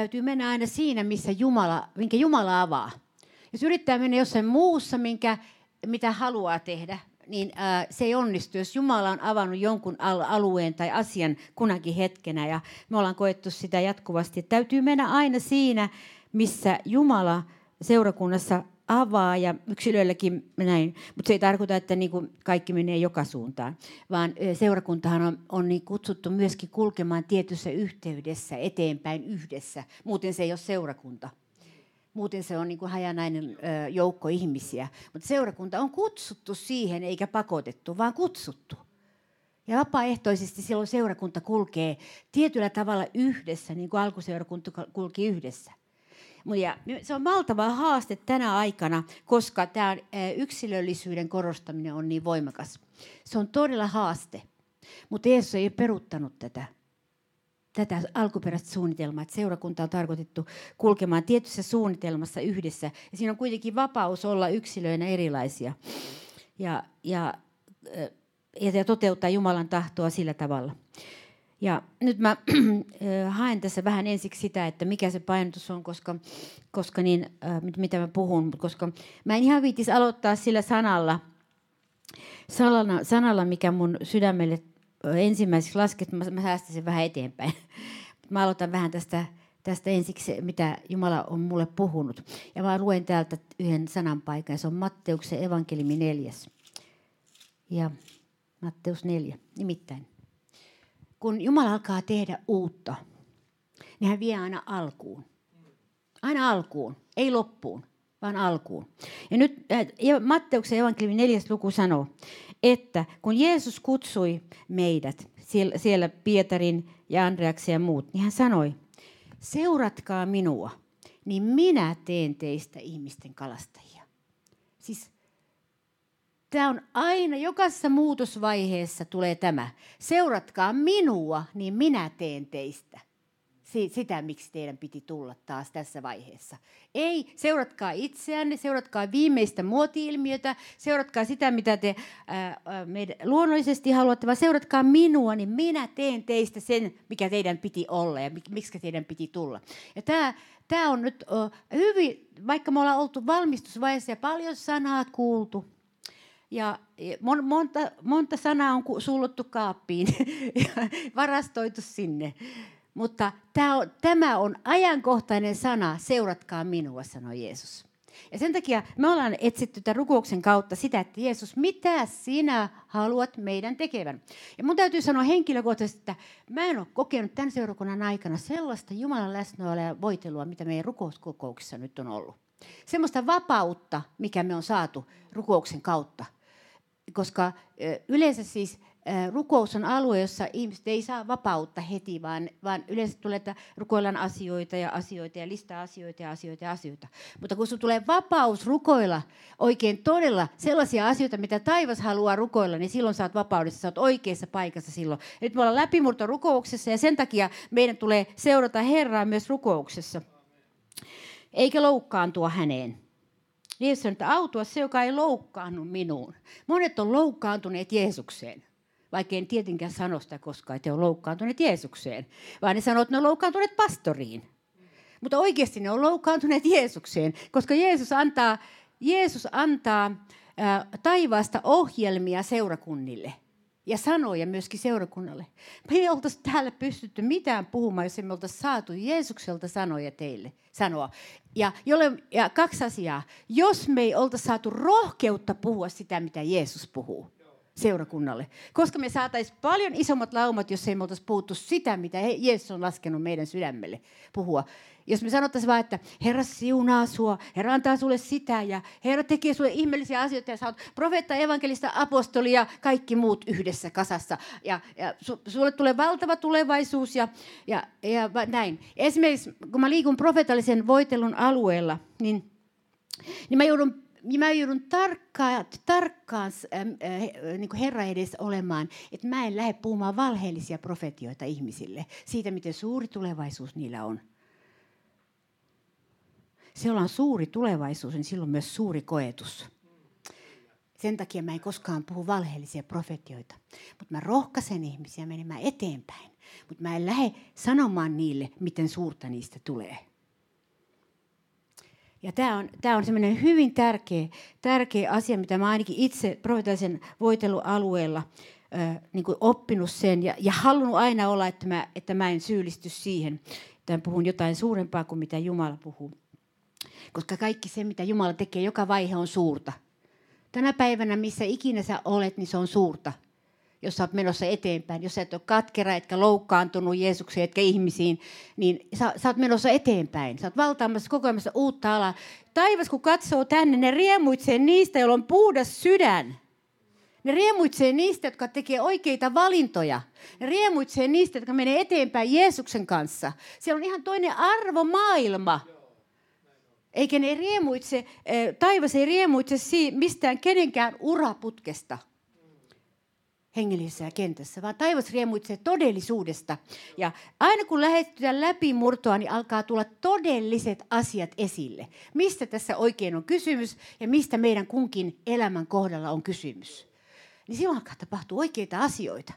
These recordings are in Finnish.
täytyy mennä aina siinä, missä Jumala, minkä Jumala avaa. Jos yrittää mennä jossain muussa, minkä, mitä haluaa tehdä, niin ää, se ei onnistu, jos Jumala on avannut jonkun alueen tai asian kunakin hetkenä. Ja me ollaan koettu sitä jatkuvasti. Täytyy mennä aina siinä, missä Jumala seurakunnassa avaa ja yksilöilläkin näin. Mutta se ei tarkoita, että niin kuin kaikki menee joka suuntaan, vaan seurakuntahan on, on niin kutsuttu myöskin kulkemaan tietyssä yhteydessä eteenpäin yhdessä. Muuten se ei ole seurakunta. Muuten se on niin kuin hajanainen joukko ihmisiä. Mutta seurakunta on kutsuttu siihen, eikä pakotettu, vaan kutsuttu. Ja vapaaehtoisesti silloin seurakunta kulkee tietyllä tavalla yhdessä, niin kuin alkuseurakunta kulki yhdessä. Ja se on valtava haaste tänä aikana, koska tämä yksilöllisyyden korostaminen on niin voimakas. Se on todella haaste. Mutta Jeesus ei ole peruttanut tätä, tätä alkuperäistä suunnitelmaa, että seurakunta on tarkoitettu kulkemaan tietyssä suunnitelmassa yhdessä. Ja siinä on kuitenkin vapaus olla yksilöinä erilaisia ja, ja, ja toteuttaa Jumalan tahtoa sillä tavalla. Ja nyt mä haen tässä vähän ensiksi sitä, että mikä se painotus on, koska, koska niin, äh, mitä mä puhun, koska mä en ihan viitis aloittaa sillä sanalla, sanalla, sanalla mikä mun sydämelle ensimmäiseksi laski, että mä, mä säästän sen vähän eteenpäin. Mä aloitan vähän tästä, tästä ensiksi, mitä Jumala on mulle puhunut. Ja mä luen täältä yhden sananpaikan, se on Matteuksen evankelimi neljäs. Ja Matteus neljä, nimittäin kun Jumala alkaa tehdä uutta, niin hän vie aina alkuun. Aina alkuun, ei loppuun, vaan alkuun. Ja nyt äh, Matteuksen evankeliumin neljäs luku sanoo, että kun Jeesus kutsui meidät, siellä Pietarin ja Andreaksen ja muut, niin hän sanoi, seuratkaa minua, niin minä teen teistä ihmisten kalastajia. Siis Tämä on aina, jokaisessa muutosvaiheessa tulee tämä. Seuratkaa minua, niin minä teen teistä. Sitä, miksi teidän piti tulla taas tässä vaiheessa. Ei, seuratkaa itseänne, seuratkaa viimeistä muoti-ilmiötä, seuratkaa sitä, mitä te ää, luonnollisesti haluatte, vaan seuratkaa minua, niin minä teen teistä sen, mikä teidän piti olla ja miksi teidän piti tulla. Ja tämä, tämä on nyt uh, hyvin, vaikka me ollaan oltu valmistusvaiheessa ja paljon sanaa kuultu, ja monta, monta sanaa on sullottu kaappiin ja varastoitu sinne. Mutta tämä on, tämä on ajankohtainen sana, seuratkaa minua, sanoi Jeesus. Ja sen takia me ollaan etsitty tämän rukouksen kautta sitä, että Jeesus, mitä sinä haluat meidän tekevän? Ja mun täytyy sanoa henkilökohtaisesti, että mä en ole kokenut tämän seurakunnan aikana sellaista Jumalan läsnäoloa ja voitelua, mitä meidän rukouskokouksissa nyt on ollut. Semmoista vapautta, mikä me on saatu rukouksen kautta koska yleensä siis rukous on alue, jossa ihmiset ei saa vapautta heti, vaan, vaan yleensä tulee, että rukoillaan asioita ja asioita ja listaa asioita ja asioita ja asioita. Mutta kun sinulla tulee vapaus rukoilla oikein todella sellaisia asioita, mitä taivas haluaa rukoilla, niin silloin saat vapaudessa, saat oikeassa paikassa silloin. Nyt me ollaan läpimurto rukouksessa ja sen takia meidän tulee seurata Herraa myös rukouksessa. Eikä loukkaantua häneen. Jeesus sanoi, että autua se, joka ei loukkaannut minuun. Monet on loukkaantuneet Jeesukseen. Vaikka en tietenkään sano sitä koskaan, että he on loukkaantuneet Jeesukseen. Vaan ne sanoo, että ne on loukkaantuneet pastoriin. Mutta oikeasti ne on loukkaantuneet Jeesukseen, koska Jeesus antaa, Jeesus antaa ää, taivaasta ohjelmia seurakunnille ja sanoja myöskin seurakunnalle. Me ei oltaisi täällä pystytty mitään puhumaan, jos emme oltaisi saatu Jeesukselta sanoja teille sanoa. Ja, jolle, ja kaksi asiaa. Jos me ei oltaisi saatu rohkeutta puhua sitä, mitä Jeesus puhuu seurakunnalle. Koska me saataisiin paljon isommat laumat, jos ei me oltaisi puhuttu sitä, mitä Jeesus on laskenut meidän sydämelle puhua. Jos me sanottaisiin vain, että Herra siunaa sua, Herra antaa sulle sitä ja Herra tekee sulle ihmeellisiä asioita ja sä oot profeetta, evankelista, apostoli ja kaikki muut yhdessä kasassa. Ja, ja su, sulle tulee valtava tulevaisuus ja, ja, ja näin. Esimerkiksi kun mä liikun profeetallisen voitelun alueella, niin, niin mä joudun mä joudun tarkkaan, tarkkaan äh, niin Herra edessä olemaan, että mä en lähde puhumaan valheellisia profetioita ihmisille siitä, miten suuri tulevaisuus niillä on siellä on suuri tulevaisuus, niin silloin myös suuri koetus. Sen takia mä en koskaan puhu valheellisia profetioita. Mutta mä rohkaisen ihmisiä menemään eteenpäin. Mutta mä en lähde sanomaan niille, miten suurta niistä tulee. Ja tämä on, tämä on semmoinen hyvin tärkeä, tärkeä asia, mitä mä ainakin itse profetallisen voitelualueella äh, niin kuin oppinut sen ja, ja halunnut aina olla, että mä, että mä en syyllisty siihen, että mä puhun jotain suurempaa kuin mitä Jumala puhuu. Koska kaikki se, mitä Jumala tekee, joka vaihe on suurta. Tänä päivänä, missä ikinä sä olet, niin se on suurta jos sä oot menossa eteenpäin, jos sä et ole katkera, etkä loukkaantunut Jeesukseen, etkä ihmisiin, niin sä, sä oot menossa eteenpäin. Sä oot valtaamassa koko ajan uutta alaa. Taivas, kun katsoo tänne, ne riemuitsee niistä, joilla on puhdas sydän. Ne riemuitsee niistä, jotka tekee oikeita valintoja. Ne riemuitsee niistä, jotka menee eteenpäin Jeesuksen kanssa. Siellä on ihan toinen arvo maailma. Eikä ne riemuitse, eh, taivas ei riemuitse mistään kenenkään uraputkesta – hengellisessä kentässä, vaan taivas riemuitsee todellisuudesta. Ja aina kun lähestytään läpimurtoa, niin alkaa tulla todelliset asiat esille. Mistä tässä oikein on kysymys ja mistä meidän kunkin elämän kohdalla on kysymys. Niin silloin alkaa tapahtua oikeita asioita.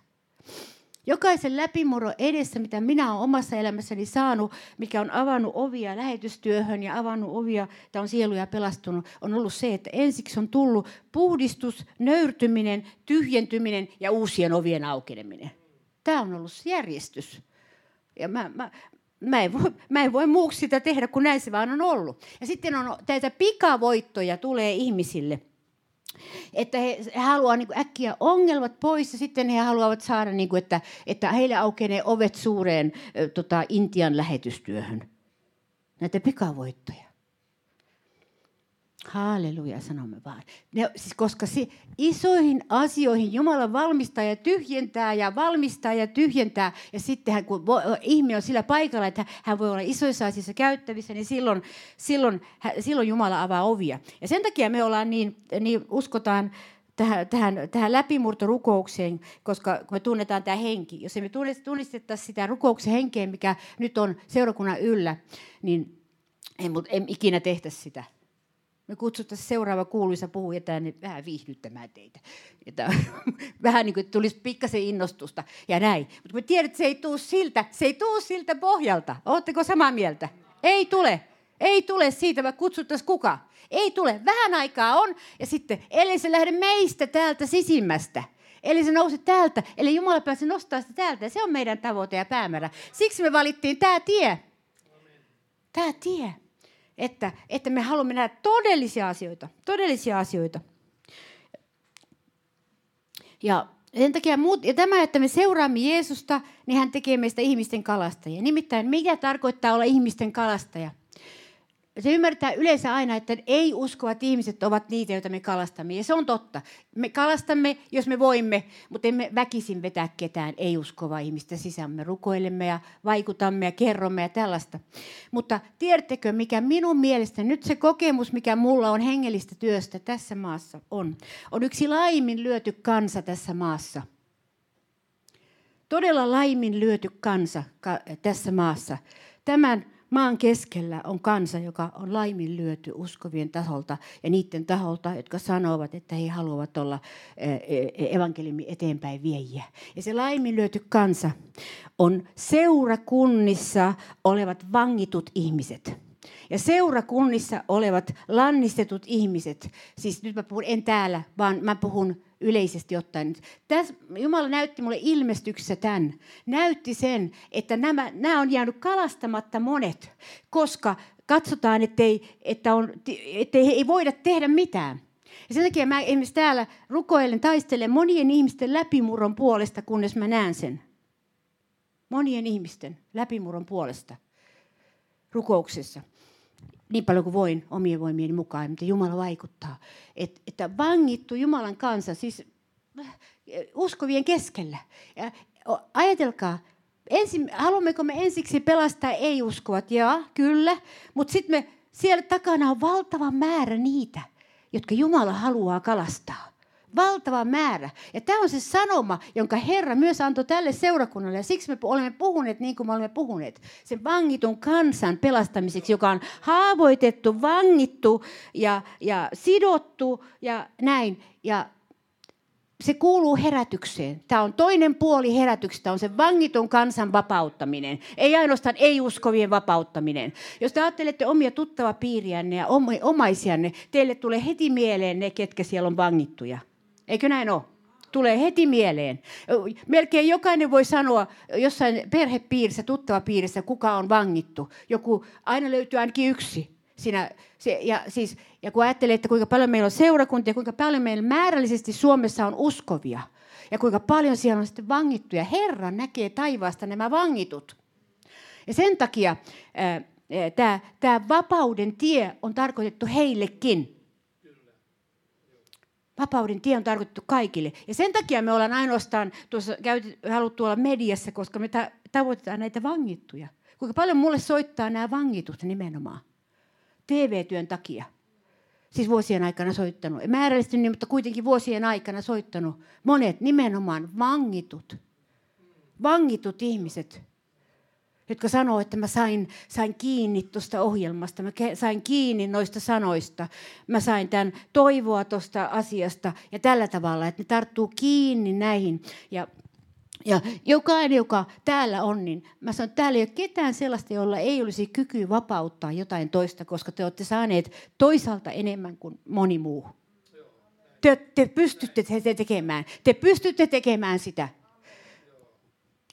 Jokaisen läpimurro edessä, mitä minä olen omassa elämässäni saanut, mikä on avannut ovia lähetystyöhön ja avannut ovia, että on sieluja pelastunut, on ollut se, että ensiksi on tullut puhdistus, nöyrtyminen, tyhjentyminen ja uusien ovien aukeneminen. Tämä on ollut järjestys. Ja mä, mä, mä, en voi, mä en voi muuksi sitä tehdä, kun näin se vaan on ollut. Ja sitten on näitä pikavoittoja tulee ihmisille – että he, he haluavat niin äkkiä ongelmat pois ja sitten he haluavat saada, niin kuin, että, että heille aukenee ovet suureen tota, Intian lähetystyöhön. Näitä pikavoittoja. Halleluja, sanomme vaan. Ne, siis koska si, isoihin asioihin Jumala valmistaa ja tyhjentää ja valmistaa ja tyhjentää. Ja sitten hän, kun ihminen on sillä paikalla, että hän voi olla isoissa asioissa käyttävissä, niin silloin, silloin, silloin Jumala avaa ovia. Ja sen takia me ollaan niin, niin uskotaan tähän, tähän, tähän läpimurtorukoukseen, koska kun me tunnetaan tämä henki. Jos me tunnistettaisiin sitä rukouksen henkeä, mikä nyt on seurakunnan yllä, niin ei, ei ikinä tehtäisi sitä me kutsuttaisiin seuraava kuuluisa puhuja tänne vähän viihdyttämään teitä. Että, vähän niin kuin tulisi pikkasen innostusta ja näin. Mutta me tiedät, että se ei tule siltä, se ei tule siltä pohjalta. Oletteko samaa mieltä? Ei tule. Ei tule siitä, vaikka kutsuttaisiin kuka. Ei tule. Vähän aikaa on ja sitten, eli se lähde meistä täältä sisimmästä. Eli se nousi täältä, eli Jumala pääsi nostaa sitä täältä. Ja se on meidän tavoite ja päämäärä. Siksi me valittiin tämä tie. Tämä tie että, että me haluamme nähdä todellisia asioita. Todellisia asioita. Ja sen takia muut, ja tämä, että me seuraamme Jeesusta, niin hän tekee meistä ihmisten kalastajia. Nimittäin mikä tarkoittaa olla ihmisten kalastaja? Se ymmärtää yleensä aina, että ei-uskovat ihmiset ovat niitä, joita me kalastamme. Ja se on totta. Me kalastamme, jos me voimme, mutta emme väkisin vetää ketään ei-uskovaa ihmistä sisään. Me rukoilemme ja vaikutamme ja kerromme ja tällaista. Mutta tiedättekö, mikä minun mielestä nyt se kokemus, mikä mulla on hengellistä työstä tässä maassa on, on yksi laimin lyöty kansa tässä maassa. Todella laimin lyöty kansa tässä maassa. Tämän maan keskellä on kansa, joka on laiminlyöty uskovien taholta ja niiden taholta, jotka sanovat, että he haluavat olla evankeliumin eteenpäin viejiä. Ja se laiminlyöty kansa on seurakunnissa olevat vangitut ihmiset. Ja seurakunnissa olevat lannistetut ihmiset, siis nyt mä puhun en täällä, vaan mä puhun yleisesti ottaen. Tässä Jumala näytti mulle ilmestyksessä tämän. Näytti sen, että nämä, nämä on jäänyt kalastamatta monet, koska katsotaan, ettei, että on, ettei ei voida tehdä mitään. Ja sen takia mä esimerkiksi täällä rukoilen, taistelen monien ihmisten läpimurron puolesta, kunnes mä näen sen. Monien ihmisten läpimurron puolesta rukouksessa niin paljon kuin voin omien voimieni mukaan, mitä Jumala vaikuttaa. Et, että vangittu Jumalan kansa, siis äh, uskovien keskellä. Ja ajatelkaa, ensin, haluammeko me ensiksi pelastaa ei-uskovat? Ja kyllä, mutta sitten me, siellä takana on valtava määrä niitä, jotka Jumala haluaa kalastaa. Valtava määrä. Ja tämä on se sanoma, jonka Herra myös antoi tälle seurakunnalle. Ja siksi me olemme puhuneet niin kuin me olemme puhuneet. Sen vangitun kansan pelastamiseksi, joka on haavoitettu, vangittu ja, ja sidottu ja näin. Ja se kuuluu herätykseen. Tämä on toinen puoli herätyksestä, on se vangitun kansan vapauttaminen. Ei ainoastaan ei-uskovien vapauttaminen. Jos te ajattelette omia tuttavapiiriänne ja omaisianne, teille tulee heti mieleen ne, ketkä siellä on vangittuja. Eikö näin ole? Tulee heti mieleen. Melkein jokainen voi sanoa jossain perhepiirissä, tuttavapiirissä, kuka on vangittu. Joku, aina löytyy ainakin yksi Siinä, se, ja, siis, ja kun ajattelee, että kuinka paljon meillä on seurakuntia, kuinka paljon meillä määrällisesti Suomessa on uskovia, ja kuinka paljon siellä on sitten vangittuja. Herra näkee taivaasta nämä vangitut. Ja sen takia tämä, tämä vapauden tie on tarkoitettu heillekin. Vapauden tie on tarkoitettu kaikille. Ja sen takia me ollaan ainoastaan tuossa haluttu olla mediassa, koska me tavoitetaan näitä vangittuja. Kuinka paljon mulle soittaa nämä vangitut nimenomaan. TV-työn takia. Siis vuosien aikana soittanut. Määrällisesti niin, mutta kuitenkin vuosien aikana soittanut. Monet nimenomaan vangitut. Vangitut ihmiset, jotka sanoo, että mä sain, sain kiinni tuosta ohjelmasta, mä sain kiinni noista sanoista, mä sain tämän toivoa tuosta asiasta ja tällä tavalla, että ne tarttuu kiinni näihin. Ja ja jokainen, joka täällä on, niin mä sanon, että täällä ei ole ketään sellaista, jolla ei olisi kyky vapauttaa jotain toista, koska te olette saaneet toisaalta enemmän kuin moni muu. Te, te pystytte te tekemään. Te pystytte tekemään sitä.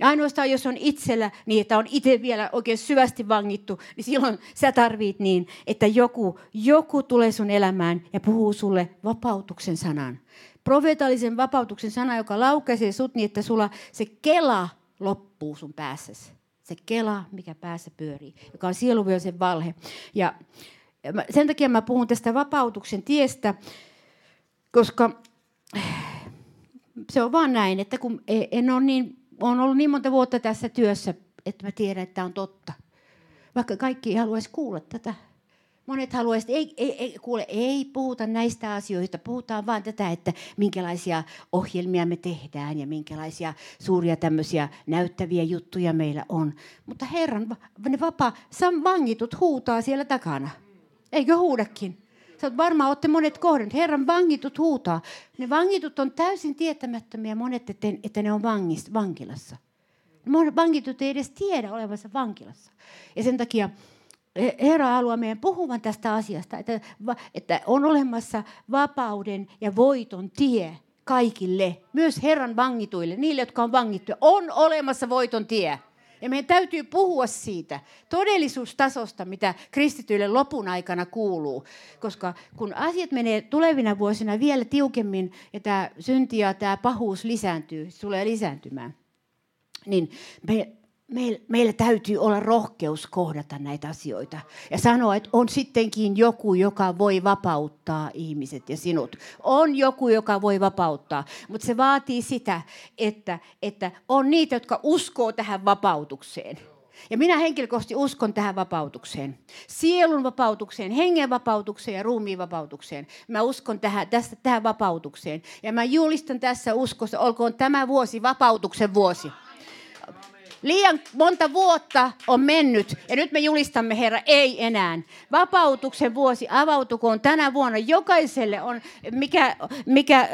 Ja ainoastaan jos on itsellä niin, että on itse vielä oikein syvästi vangittu, niin silloin sä tarvit niin, että joku, joku tulee sun elämään ja puhuu sulle vapautuksen sanan profeetallisen vapautuksen sana, joka laukaisee sut niin, että sulla se kela loppuu sun päässäsi. Se kela, mikä päässä pyörii, joka on sieluvyösen valhe. Ja sen takia mä puhun tästä vapautuksen tiestä, koska se on vaan näin, että kun e- en ole niin, on ollut niin monta vuotta tässä työssä, että mä tiedän, että tämä on totta. Vaikka kaikki ei haluaisi kuulla tätä. Monet haluaisivat, ei, ei, ei, kuule, ei puhuta näistä asioista, puhutaan vain tätä, että minkälaisia ohjelmia me tehdään ja minkälaisia suuria tämmöisiä näyttäviä juttuja meillä on. Mutta Herran, ne vapaa, vangitut huutaa siellä takana. Eikö huudakin? Sä oot varmaan olette monet kohdat. Herran vangitut huutaa. Ne vangitut on täysin tietämättömiä monet, että, että ne on vangist, vankilassa. Vangitut ei edes tiedä olevansa vankilassa. Ja sen takia Herra haluaa meidän puhuvan tästä asiasta, että, että on olemassa vapauden ja voiton tie kaikille, myös Herran vangituille, niille, jotka on vangittuja. On olemassa voiton tie. Ja meidän täytyy puhua siitä todellisuustasosta, mitä kristityille lopun aikana kuuluu. Koska kun asiat menee tulevina vuosina vielä tiukemmin ja tämä synti ja tämä pahuus lisääntyy, tulee lisääntymään, niin me meillä täytyy olla rohkeus kohdata näitä asioita ja sanoa, että on sittenkin joku, joka voi vapauttaa ihmiset ja sinut. On joku, joka voi vapauttaa, mutta se vaatii sitä, että, että on niitä, jotka uskoo tähän vapautukseen. Ja minä henkilökohtaisesti uskon tähän vapautukseen. Sielun vapautukseen, hengen vapautukseen ja ruumiin vapautukseen. Mä uskon tähän, tästä, tähän vapautukseen. Ja mä julistan tässä uskossa, olkoon tämä vuosi vapautuksen vuosi. Liian monta vuotta on mennyt ja nyt me julistamme, Herra, ei enää. Vapautuksen vuosi avautukoon tänä vuonna. Jokaiselle on, mikä, mikä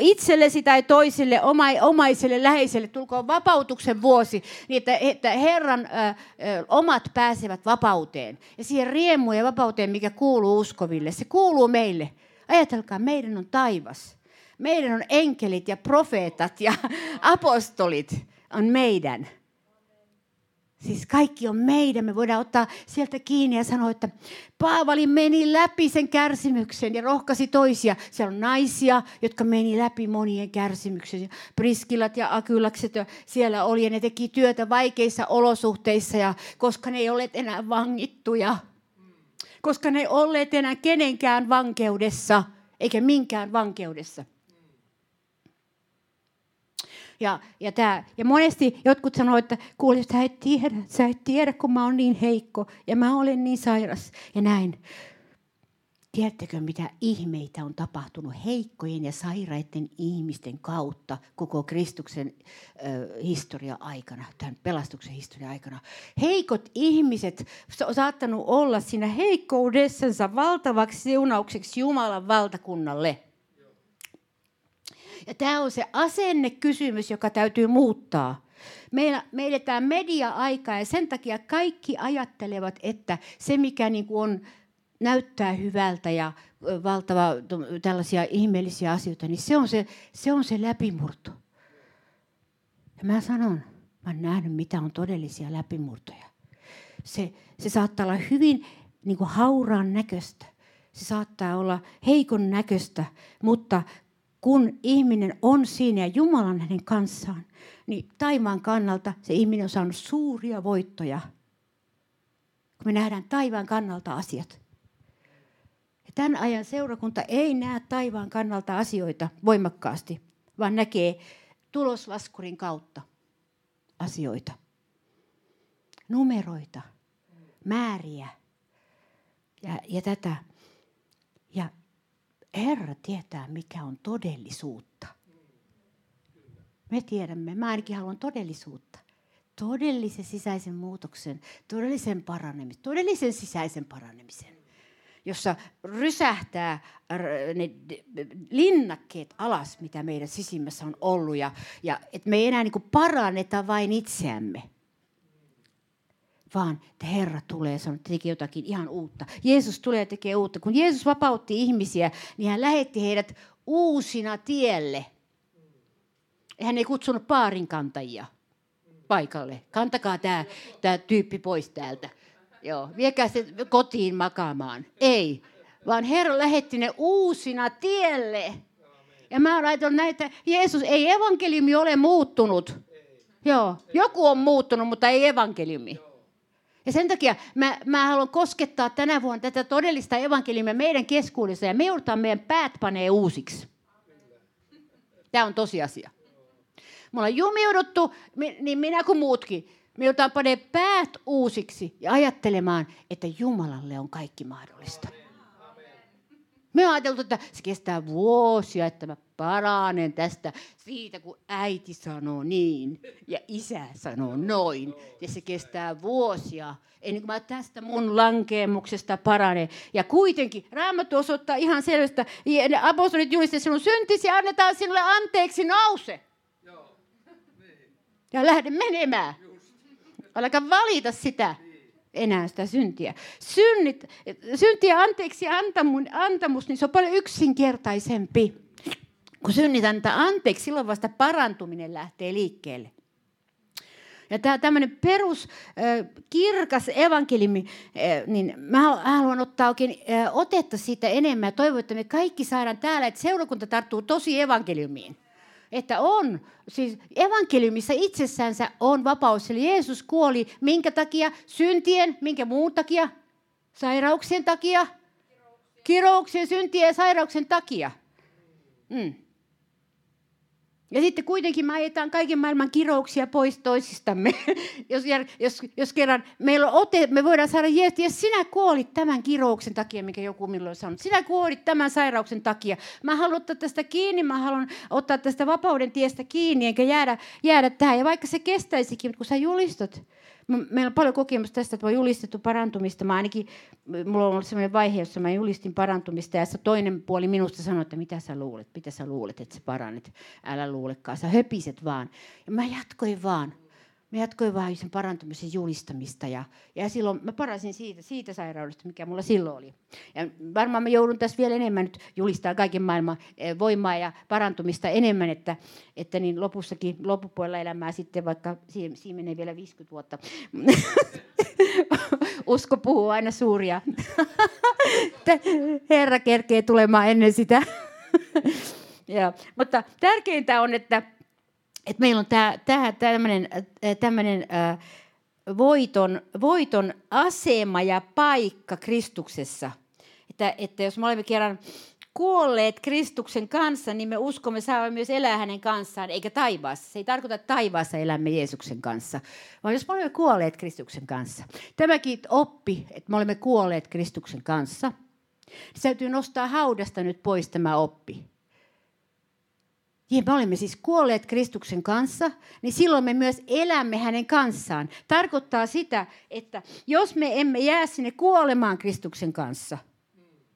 itsellesi tai toisille, omaiselle, läheiselle, tulkoon vapautuksen vuosi, niin että, että Herran ö, omat pääsevät vapauteen. Ja siihen riemuun ja vapauteen, mikä kuuluu uskoville, se kuuluu meille. Ajatelkaa, meidän on taivas. Meidän on enkelit ja profeetat ja apostolit on meidän. Siis kaikki on meidän. Me voidaan ottaa sieltä kiinni ja sanoa, että Paavali meni läpi sen kärsimyksen ja rohkasi toisia. Siellä on naisia, jotka meni läpi monien kärsimyksen. Priskilat ja Akylakset siellä oli ja ne teki työtä vaikeissa olosuhteissa, ja koska ne ei ole enää vangittuja. Koska ne ei olleet enää kenenkään vankeudessa, eikä minkään vankeudessa. Ja, ja, tää, ja monesti jotkut sanoo, että kuule, sä et tiedä, sä et tiedä, kun mä oon niin heikko ja mä olen niin sairas ja näin. Tiedättekö, mitä ihmeitä on tapahtunut heikkojen ja sairaiden ihmisten kautta koko Kristuksen historia aikana, tämän pelastuksen historia aikana. Heikot ihmiset on saattanut olla siinä heikkoudessansa valtavaksi siunaukseksi Jumalan valtakunnalle. Ja tämä on se asennekysymys, joka täytyy muuttaa. Meillä, me eletään media-aikaa ja sen takia kaikki ajattelevat, että se mikä niin kuin on näyttää hyvältä ja valtava tällaisia ihmeellisiä asioita, niin se on se, se, on se läpimurto. Ja mä sanon, mä oon nähnyt, mitä on todellisia läpimurtoja. Se, se saattaa olla hyvin niin kuin hauraan näköistä. Se saattaa olla heikon näköistä, mutta kun ihminen on siinä ja Jumala on hänen kanssaan, niin taivaan kannalta se ihminen on saanut suuria voittoja. Kun me nähdään taivaan kannalta asiat. Ja tämän ajan seurakunta ei näe taivaan kannalta asioita voimakkaasti, vaan näkee tuloslaskurin kautta asioita. Numeroita, määriä ja, ja tätä. Herra tietää, mikä on todellisuutta. Me tiedämme, mä ainakin haluan todellisuutta. Todellisen sisäisen muutoksen, todellisen paranemisen, todellisen sisäisen paranemisen jossa rysähtää ne linnakkeet alas, mitä meidän sisimmässä on ollut. Ja, ja että me ei enää niin paranneta vain itseämme, vaan että Herra tulee ja että tekee jotakin ihan uutta. Jeesus tulee ja tekee uutta. Kun Jeesus vapautti ihmisiä, niin hän lähetti heidät uusina tielle. Hän ei kutsunut paarinkantajia paikalle. Kantakaa tämä, tämä tyyppi pois täältä. Joo, viekää se kotiin makaamaan. Ei, vaan Herra lähetti ne uusina tielle. Ja mä laitan näitä, Jeesus, ei evankeliumi ole muuttunut. Joo, joku on muuttunut, mutta ei evankeliumi. Ja sen takia mä, mä haluan koskettaa tänä vuonna tätä todellista evankeliumia meidän keskuudessa ja me joudutaan meidän päät panee uusiksi. Tämä on tosiasia. Me ollaan jumiuduttu, niin minä kuin muutkin. Me joudutaan panee päät uusiksi ja ajattelemaan, että Jumalalle on kaikki mahdollista. Me ajateltu, että se kestää vuosia, että mä paranen tästä siitä, kun äiti sanoo niin ja isä sanoo noin. Ja se kestää vuosia ennen kuin mä tästä mun lankeemuksesta parane. Ja kuitenkin Raamattu osoittaa ihan selvästä, apostolit julistavat sinun syntisi annetaan sinulle anteeksi nouse. Ja lähde menemään. Älkää valita sitä enää sitä syntiä. Synnit, syntiä anteeksi antamus, antamus, niin se on paljon yksinkertaisempi. Kun synnit antaa anteeksi, silloin vasta parantuminen lähtee liikkeelle. Ja tämä tämmöinen perus kirkas evankeliumi, niin mä haluan ottaa oikein otetta siitä enemmän ja toivon, että me kaikki saadaan täällä, että seurakunta tarttuu tosi evankeliumiin että on, siis evankeliumissa itsessänsä on vapaus. Eli Jeesus kuoli minkä takia? Syntien, minkä muun takia? Sairauksien takia? Kirouksien, syntien ja sairauksien takia. Mm. Ja sitten kuitenkin me ajetaan kaiken maailman kirouksia pois toisistamme. jos, jos, jos kerran meillä on ote, me voidaan saada Jeesus, ja sinä kuolit tämän kirouksen takia, mikä joku milloin sanonut. Sinä kuolit tämän sairauksen takia. Mä haluan ottaa tästä kiinni, mä haluan ottaa tästä vapauden tiestä kiinni, enkä jäädä, jäädä tähän. Ja vaikka se kestäisikin, kun sä julistat, Meillä on paljon kokemusta tästä, että on julistettu parantumista. Mä ainakin, mulla on ollut sellainen vaihe, jossa mä julistin parantumista ja toinen puoli minusta sanoi, että mitä sä luulet, mitä sä luulet, että sä parannet. Älä luulekaan, sä höpiset vaan. Ja mä jatkoin vaan. Mä jatkoin vaan sen parantumisen julistamista ja, ja silloin mä parasin siitä, siitä sairaudesta, mikä mulla silloin oli. Ja varmaan mä joudun tässä vielä enemmän nyt julistaa kaiken maailman eh, voimaa ja parantumista enemmän, että, että niin lopussakin, loppupuolella elämää sitten, vaikka siinä, siinä menee vielä 50 vuotta. Usko puhuu aina suuria. Herra kerkee tulemaan ennen sitä. ja, mutta tärkeintä on, että että meillä on tämä tämmöinen, tämmöinen äh, voiton, voiton asema ja paikka Kristuksessa. Että, että jos me olemme kerran kuolleet Kristuksen kanssa, niin me uskomme saamme myös elää hänen kanssaan, eikä taivaassa. Se ei tarkoita, että taivaassa elämme Jeesuksen kanssa, vaan jos me olemme kuolleet Kristuksen kanssa. Tämäkin oppi, että me olemme kuolleet Kristuksen kanssa, Se täytyy nostaa haudasta nyt pois tämä oppi. Ja me olemme siis kuolleet Kristuksen kanssa, niin silloin me myös elämme hänen kanssaan. Tarkoittaa sitä, että jos me emme jää sinne kuolemaan Kristuksen kanssa,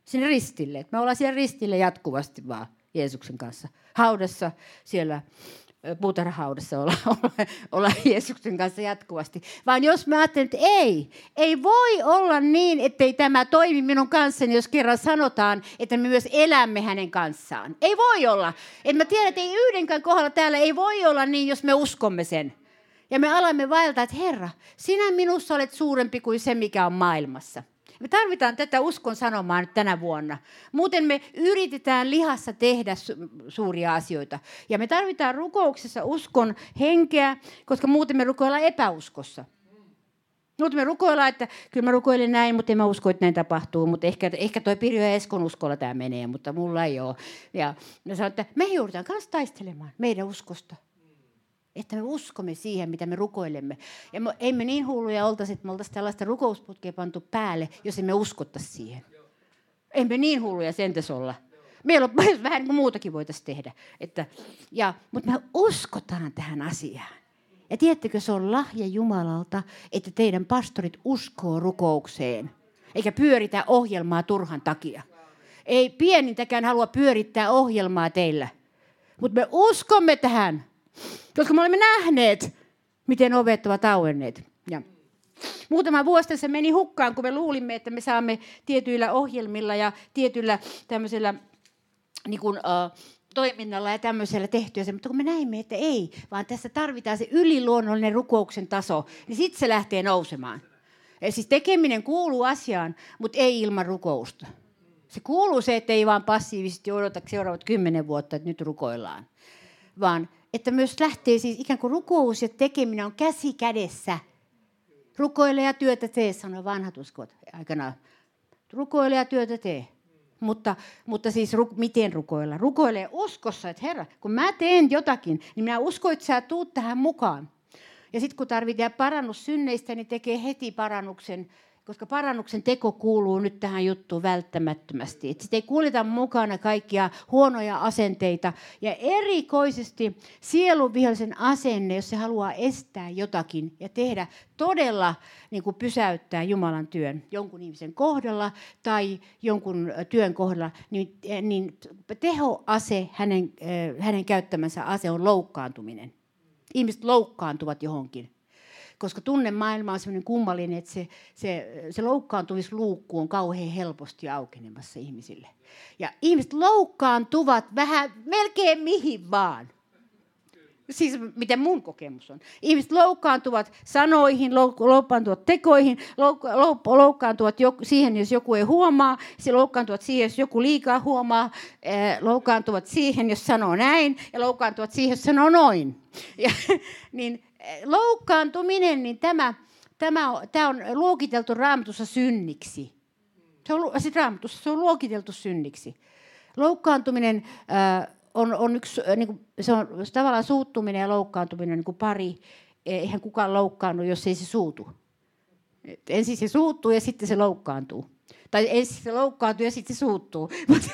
sinne ristille, että me ollaan siellä ristille jatkuvasti vaan Jeesuksen kanssa, haudassa siellä puutarhaudessa olla, olla, olla Jeesuksen kanssa jatkuvasti. Vaan jos mä ajattelen, että ei, ei voi olla niin, ettei tämä toimi minun kanssani, jos kerran sanotaan, että me myös elämme hänen kanssaan. Ei voi olla. Et mä tiedän, että ei yhdenkään kohdalla täällä ei voi olla niin, jos me uskomme sen. Ja me alamme vaeltaa, että Herra, sinä minussa olet suurempi kuin se, mikä on maailmassa. Me tarvitaan tätä uskon sanomaa nyt tänä vuonna. Muuten me yritetään lihassa tehdä su- suuria asioita. Ja me tarvitaan rukouksessa uskon henkeä, koska muuten me rukoillaan epäuskossa. Muuten me rukoillaan, että kyllä mä rukoilen näin, mutta en mä usko, että näin tapahtuu. Mutta ehkä, ehkä toi Pirjo ja Eskon uskolla tämä menee, mutta mulla ei ole. Ja me sanoin, että me joudutaan kanssa taistelemaan meidän uskosta. Että me uskomme siihen, mitä me rukoilemme. Ja me, ei me niin hulluja oltaisi, että me oltaisiin tällaista rukousputkea pantu päälle, jos emme uskottaisi siihen. Emme niin hulluja sentäs olla. Meillä on vähän niin kuin muutakin voitaisiin tehdä. Että, ja, mutta me uskotaan tähän asiaan. Ja tiedättekö, se on lahja Jumalalta, että teidän pastorit uskoo rukoukseen. Eikä pyöritä ohjelmaa turhan takia. Ei pienintäkään halua pyörittää ohjelmaa teillä. Mutta me uskomme tähän. Koska me olemme nähneet, miten ovet ovat auenneet. Ja muutama vuosi se meni hukkaan, kun me luulimme, että me saamme tietyillä ohjelmilla ja tietyillä tämmöisellä niin kuin, uh, toiminnalla ja tämmöisellä tehtyä se, mutta kun me näimme, että ei, vaan tässä tarvitaan se yliluonnollinen rukouksen taso, niin sitten se lähtee nousemaan. Ja siis tekeminen kuuluu asiaan, mutta ei ilman rukousta. Se kuuluu se, että ei vaan passiivisesti odota seuraavat kymmenen vuotta, että nyt rukoillaan, vaan että myös lähtee siis ikään kuin rukous ja tekeminen on käsi kädessä. Rukoile ja työtä tee, sanoi vanhat uskot aikanaan. Rukoile ja työtä tee. Mutta, mutta siis ru, miten rukoilla? Rukoile uskossa, että Herra, kun mä teen jotakin, niin minä uskon, että sä tuut tähän mukaan. Ja sitten kun tarvitaan parannus synneistä, niin tekee heti parannuksen koska parannuksen teko kuuluu nyt tähän juttuun välttämättömästi. Sitten ei kuulita mukana kaikkia huonoja asenteita. Ja erikoisesti sielunvihollisen asenne, jos se haluaa estää jotakin ja tehdä todella niin kuin pysäyttää Jumalan työn jonkun ihmisen kohdalla tai jonkun työn kohdalla, niin, niin tehoase, hänen, hänen käyttämänsä ase on loukkaantuminen. Ihmiset loukkaantuvat johonkin koska tunnemaailma on sellainen kummallinen, että se, se, se loukkaantumisluukku on kauhean helposti aukenemassa ihmisille. Ja ihmiset loukkaantuvat vähän melkein mihin vaan. Siis miten mun kokemus on. Ihmiset loukkaantuvat sanoihin, loukkaantuvat tekoihin, loukkaantuvat siihen, jos joku ei huomaa, loukkaantuvat siihen, jos joku liikaa huomaa, eh, loukkaantuvat siihen, jos sanoo näin, ja loukkaantuvat siihen, jos sanoo noin. Ja, niin loukkaantuminen, niin tämä, tämä, tämä on luokiteltu raamatussa synniksi. Se on, siis raamatussa se on luokiteltu synniksi. Loukkaantuminen äh, on, on yksi, äh, niin kuin, se on tavallaan suuttuminen ja loukkaantuminen niin kuin pari. Eihän kukaan loukkaannu, jos ei se suutu. Ensin se suuttuu ja sitten se loukkaantuu. Tai ensin se loukkaantuu ja sitten se suuttuu. Mutta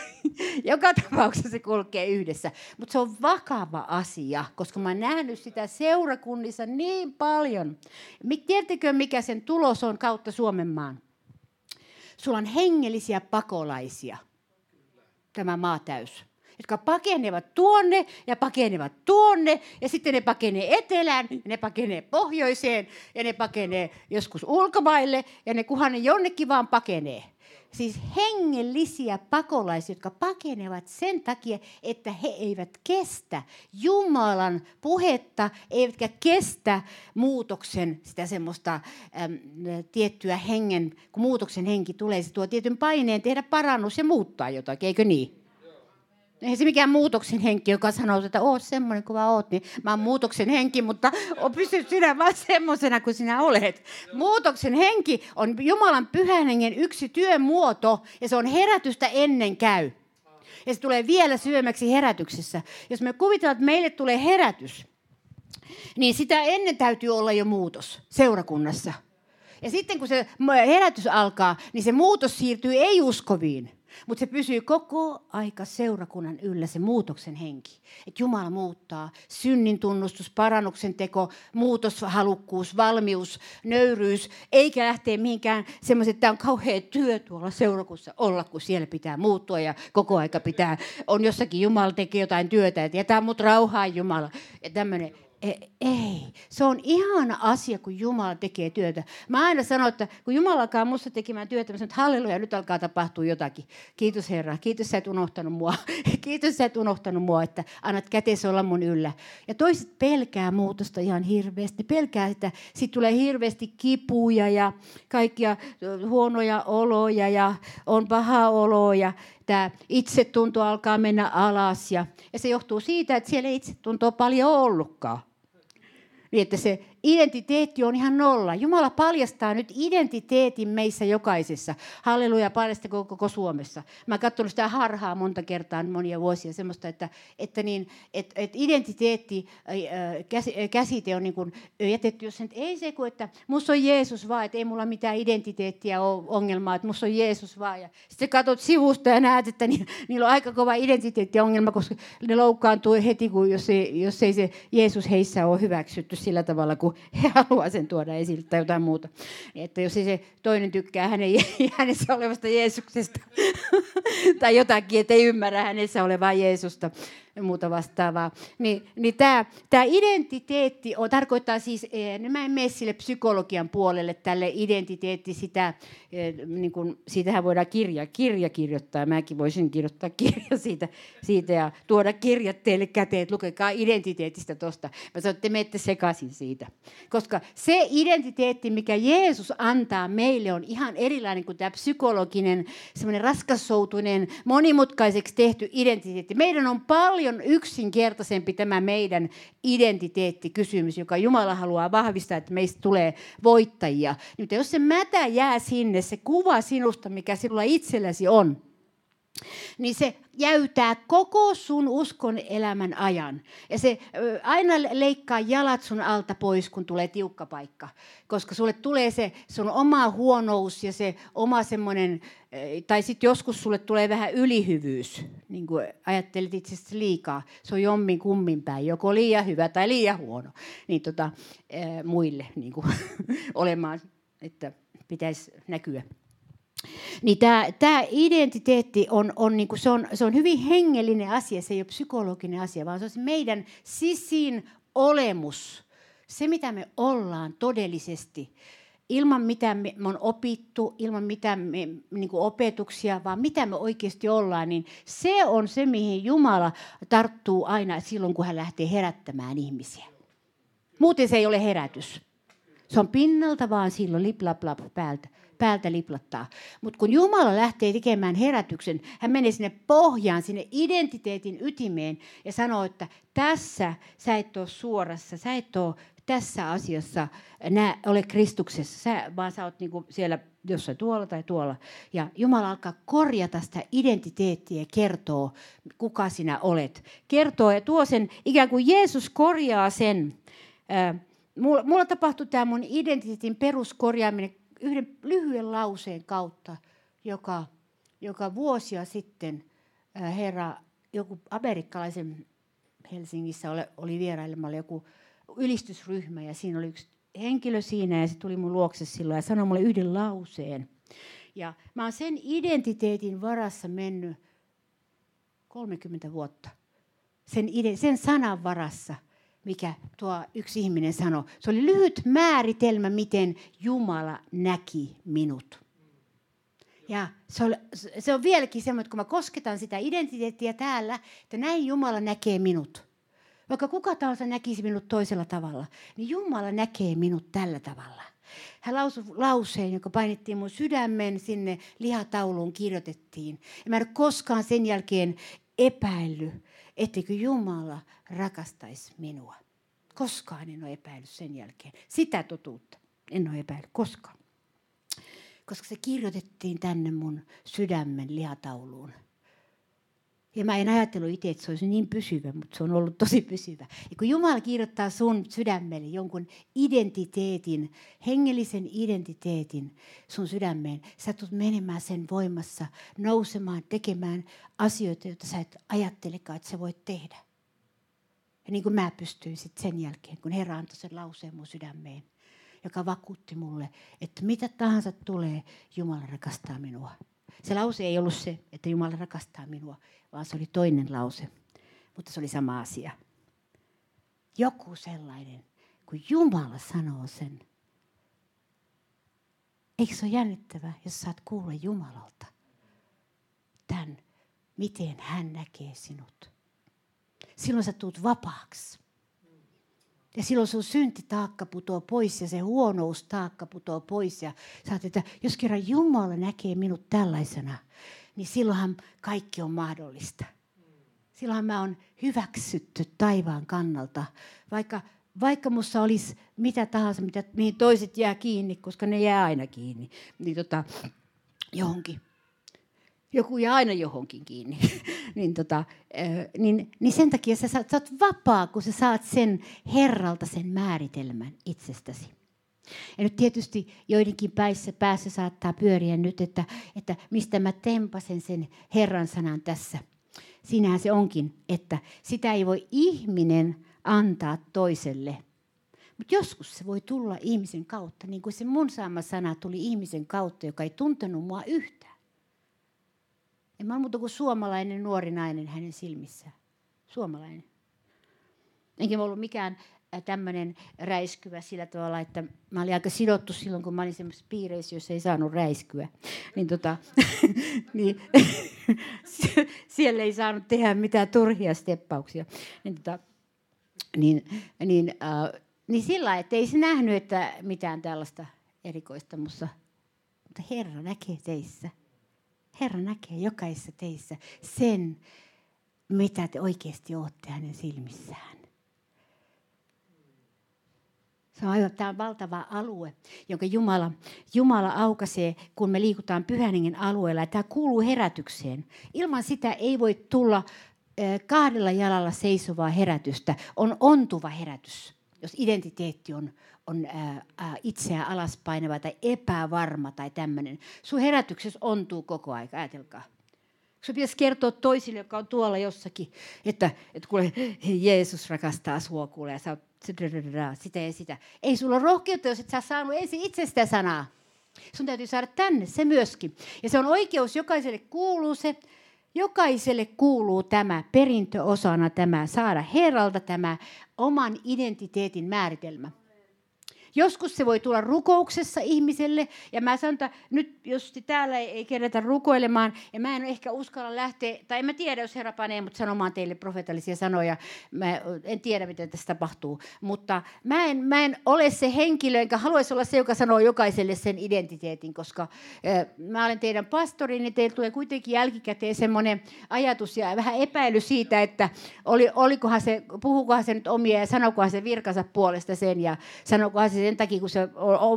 joka tapauksessa se kulkee yhdessä. Mutta se on vakava asia, koska mä oon nähnyt sitä seurakunnissa niin paljon. Tiedättekö, mikä sen tulos on kautta Suomen maan? Sulla on hengellisiä pakolaisia. Tämä maa täys jotka pakenevat tuonne ja pakenevat tuonne ja sitten ne pakenee etelään ja ne pakenee pohjoiseen ja ne pakenee joskus ulkomaille ja ne kuhan ne jonnekin vaan pakenee siis hengellisiä pakolaisia, jotka pakenevat sen takia, että he eivät kestä Jumalan puhetta, eivätkä kestä muutoksen, sitä semmoista äm, tiettyä hengen, kun muutoksen henki tulee, se tuo tietyn paineen tehdä parannus ja muuttaa jotakin, eikö niin? Eihän se mikään muutoksen henki, joka sanoo, että oot semmoinen kuin oot, niin mä oon muutoksen henki, mutta pysy sinä vaan semmoisena kuin sinä olet. Muutoksen henki on Jumalan pyhän hengen yksi työmuoto, ja se on herätystä ennen käy. Ja se tulee vielä syömäksi herätyksessä. Jos me kuvitellaan, että meille tulee herätys, niin sitä ennen täytyy olla jo muutos seurakunnassa. Ja sitten kun se herätys alkaa, niin se muutos siirtyy ei-uskoviin Mutta se pysyy koko aika seurakunnan yllä, se muutoksen henki. Että Jumala muuttaa. Synnin tunnustus, parannuksen teko, muutoshalukkuus, valmius, nöyryys. Eikä lähtee mihinkään semmoiset, että tämä on kauhea työ tuolla seurakunnassa olla, kun siellä pitää muuttua ja koko aika pitää, on jossakin Jumala tekee jotain työtä, että jätä mut rauhaan Jumala. Ja tämmöinen ei. Se on ihana asia, kun Jumala tekee työtä. Mä aina sanon, että kun Jumala alkaa musta tekemään työtä, mä sanon, että halleluja, nyt alkaa tapahtua jotakin. Kiitos Herra, kiitos sä et unohtanut mua. kiitos sä et unohtanut mua, että annat käteesi olla mun yllä. Ja toiset pelkää muutosta ihan hirveästi. Ne pelkää, että siitä tulee hirveästi kipuja ja kaikkia huonoja oloja ja on paha olo ja tämä itsetunto alkaa mennä alas. Ja, ja se johtuu siitä, että siellä itsetuntoa paljon ollutkaan. Niin että se identiteetti on ihan nolla. Jumala paljastaa nyt identiteetin meissä jokaisessa. Halleluja, paljastako koko Suomessa. Mä oon sitä harhaa monta kertaa, monia vuosia, semmoista, että, että, niin, että, että identiteetti, käsite on niin kuin jätetty, jos ei se kuin, että musta on Jeesus vaan, että ei mulla mitään identiteettiä ole ongelmaa, että musta on Jeesus vaan. Ja sitten katsot sivusta ja näet, että niillä on aika kova identiteettiongelma, koska ne loukkaantuu heti, kun jos ei, jos ei se Jeesus heissä ole hyväksytty sillä tavalla, kun he haluavat sen tuoda esille tai jotain muuta. Että jos se toinen tykkää hänen, hänessä olevasta Jeesuksesta tai jotakin, että ei ymmärrä hänessä olevaa Jeesusta, ja muuta vastaavaa. Niin, niin tämä, identiteetti on, tarkoittaa siis, eh, mä en mene sille psykologian puolelle, tälle identiteetti, sitä, eh, niin kuin, siitähän voidaan kirja, kirja kirjoittaa, mäkin voisin kirjoittaa kirja siitä, siitä ja tuoda kirjat teille käteen, että lukekaa identiteetistä tuosta. Mä sanon, että te menette sekaisin siitä. Koska se identiteetti, mikä Jeesus antaa meille, on ihan erilainen kuin tämä psykologinen, semmoinen raskassoutuinen, monimutkaiseksi tehty identiteetti. Meidän on paljon paljon yksinkertaisempi tämä meidän identiteettikysymys, joka Jumala haluaa vahvistaa, että meistä tulee voittajia. Nyt jos se mätä jää sinne, se kuva sinusta, mikä sinulla itselläsi on, niin se jäytää koko sun uskon elämän ajan. Ja se aina leikkaa jalat sun alta pois, kun tulee tiukka paikka. Koska sulle tulee se sun oma huonous ja se oma semmoinen, tai sitten joskus sulle tulee vähän ylihyvyys. Niin kuin ajattelet itse liikaa. Se on jommin kummin päin, joko liian hyvä tai liian huono. Niin tota, muille niin kuin, olemaan, että pitäisi näkyä. Niin tämä, tämä identiteetti on, on, niin kuin, se on, se on hyvin hengellinen asia, se ei ole psykologinen asia, vaan se on meidän sisin olemus, se mitä me ollaan todellisesti, ilman mitä me, on opittu, ilman mitä me, niin opetuksia, vaan mitä me oikeasti ollaan, niin se on se, mihin Jumala tarttuu aina silloin, kun hän lähtee herättämään ihmisiä. Muuten se ei ole herätys. Se on pinnalta vaan silloin liplaplap päältä päältä liplattaa. Mutta kun Jumala lähtee tekemään herätyksen, hän menee sinne pohjaan, sinne identiteetin ytimeen ja sanoo, että tässä sä et ole suorassa, sä et ole tässä asiassa nä, ole Kristuksessa, sä, vaan sä oot niinku siellä jossain tuolla tai tuolla. Ja Jumala alkaa korjata sitä identiteettiä ja kertoo, kuka sinä olet. Kertoo ja tuo sen, ikään kuin Jeesus korjaa sen. Mulla, mulla tapahtui tämä mun identiteetin peruskorjaaminen yhden lyhyen lauseen kautta, joka, joka vuosia sitten herra, joku amerikkalaisen Helsingissä oli, oli vierailemalla joku ylistysryhmä ja siinä oli yksi henkilö siinä ja se tuli mun luokse silloin ja sanoi mulle yhden lauseen. Ja mä oon sen identiteetin varassa mennyt 30 vuotta. Sen, sen sanan varassa – mikä tuo yksi ihminen sanoi. Se oli lyhyt määritelmä, miten Jumala näki minut. Ja se on, se on vieläkin semmoinen, että kun mä kosketan sitä identiteettiä täällä, että näin Jumala näkee minut. Vaikka kuka tahansa näkisi minut toisella tavalla, niin Jumala näkee minut tällä tavalla. Hän lausui lauseen, joka painettiin mun sydämen sinne lihatauluun, kirjoitettiin. Ja mä en ole koskaan sen jälkeen epäillyt, etteikö Jumala rakastaisi minua. Koskaan en ole epäillyt sen jälkeen. Sitä totuutta en ole epäillyt koskaan. Koska se kirjoitettiin tänne mun sydämen lihatauluun. Ja mä en ajatellut itse, että se olisi niin pysyvä, mutta se on ollut tosi pysyvä. Ja kun Jumala kirjoittaa sun sydämelle jonkun identiteetin, hengellisen identiteetin sun sydämeen, sä tulet menemään sen voimassa, nousemaan, tekemään asioita, joita sä et ajattelekaan, että sä voit tehdä. Ja niin kuin mä pystyin sitten sen jälkeen, kun Herra antoi sen lauseen mun sydämeen, joka vakuutti mulle, että mitä tahansa tulee, Jumala rakastaa minua. Se lause ei ollut se, että Jumala rakastaa minua, vaan se oli toinen lause. Mutta se oli sama asia. Joku sellainen, kun Jumala sanoo sen. Eikö se ole jännittävää, jos saat kuulla Jumalalta tämän, miten hän näkee sinut. Silloin sä tuut vapaaksi. Ja silloin sun syntitaakka putoo pois ja se huonoustaakka putoo pois. Ja sä että jos kerran Jumala näkee minut tällaisena, niin silloinhan kaikki on mahdollista. Silloinhan mä oon hyväksytty taivaan kannalta. Vaikka, vaikka mussa olisi mitä tahansa, mitä, mihin toiset jää kiinni, koska ne jää aina kiinni. Niin tota, johonkin joku jää aina johonkin kiinni, niin, tota, niin, niin sen takia sä, sä oot vapaa, kun sä saat sen Herralta sen määritelmän itsestäsi. Ja nyt tietysti joidenkin päissä, päässä saattaa pyöriä nyt, että, että mistä mä tempasen sen Herran sanan tässä. Siinähän se onkin, että sitä ei voi ihminen antaa toiselle. Mutta joskus se voi tulla ihmisen kautta, niin kuin se mun saama sana tuli ihmisen kautta, joka ei tuntenut mua yhtään. En mä ole muuta kuin suomalainen nuori nainen hänen silmissään. Suomalainen. Enkä mä ollut mikään äh, tämmöinen räiskyvä sillä tavalla, että mä olin aika sidottu silloin, kun mä olin semmoisessa piireissä, jossa ei saanut räiskyä. Niin, tota, niin, siellä ei saanut tehdä mitään turhia steppauksia. Niin, tota, niin, niin, äh, niin sillä että ei se nähnyt, että mitään tällaista erikoista musta. Mutta Herra näkee teissä. Herra näkee jokaisessa teissä sen, mitä te oikeasti olette hänen silmissään. Se on aivan tämä valtava alue, jonka Jumala, Jumala aukaisee, kun me liikutaan pyhän alueella. Tämä kuuluu herätykseen. Ilman sitä ei voi tulla kahdella jalalla seisovaa herätystä. On ontuva herätys, jos identiteetti on, on ää, ää, itseään tai epävarma tai tämmöinen. Sun herätyksessä ontuu koko aika, ajatelkaa. Sun pitäisi kertoa toisille, joka on tuolla jossakin, että, että kuule, Jeesus rakastaa sua, kuule, ja sä oot sitä ja sitä. Ei sulla ole rohkeutta, jos et sä saanut ensin itse sitä sanaa. Sun täytyy saada tänne se myöskin. Ja se on oikeus, jokaiselle kuuluu se. Jokaiselle kuuluu tämä perintöosana, tämä saada Herralta tämä oman identiteetin määritelmä. Joskus se voi tulla rukouksessa ihmiselle, ja mä sanon, että nyt jos täällä ei, kerätä rukoilemaan, ja mä en ehkä uskalla lähteä, tai en mä tiedä, jos Herra panee mut sanomaan teille profetallisia sanoja, mä en tiedä, miten tässä tapahtuu, mutta mä en, mä en ole se henkilö, enkä haluaisi olla se, joka sanoo jokaiselle sen identiteetin, koska mä olen teidän pastori, niin teillä tulee kuitenkin jälkikäteen semmoinen ajatus ja vähän epäily siitä, että oli, olikohan se, puhukohan se nyt omia ja sanokohan se virkansa puolesta sen, ja sanokohan se sen takia, kun se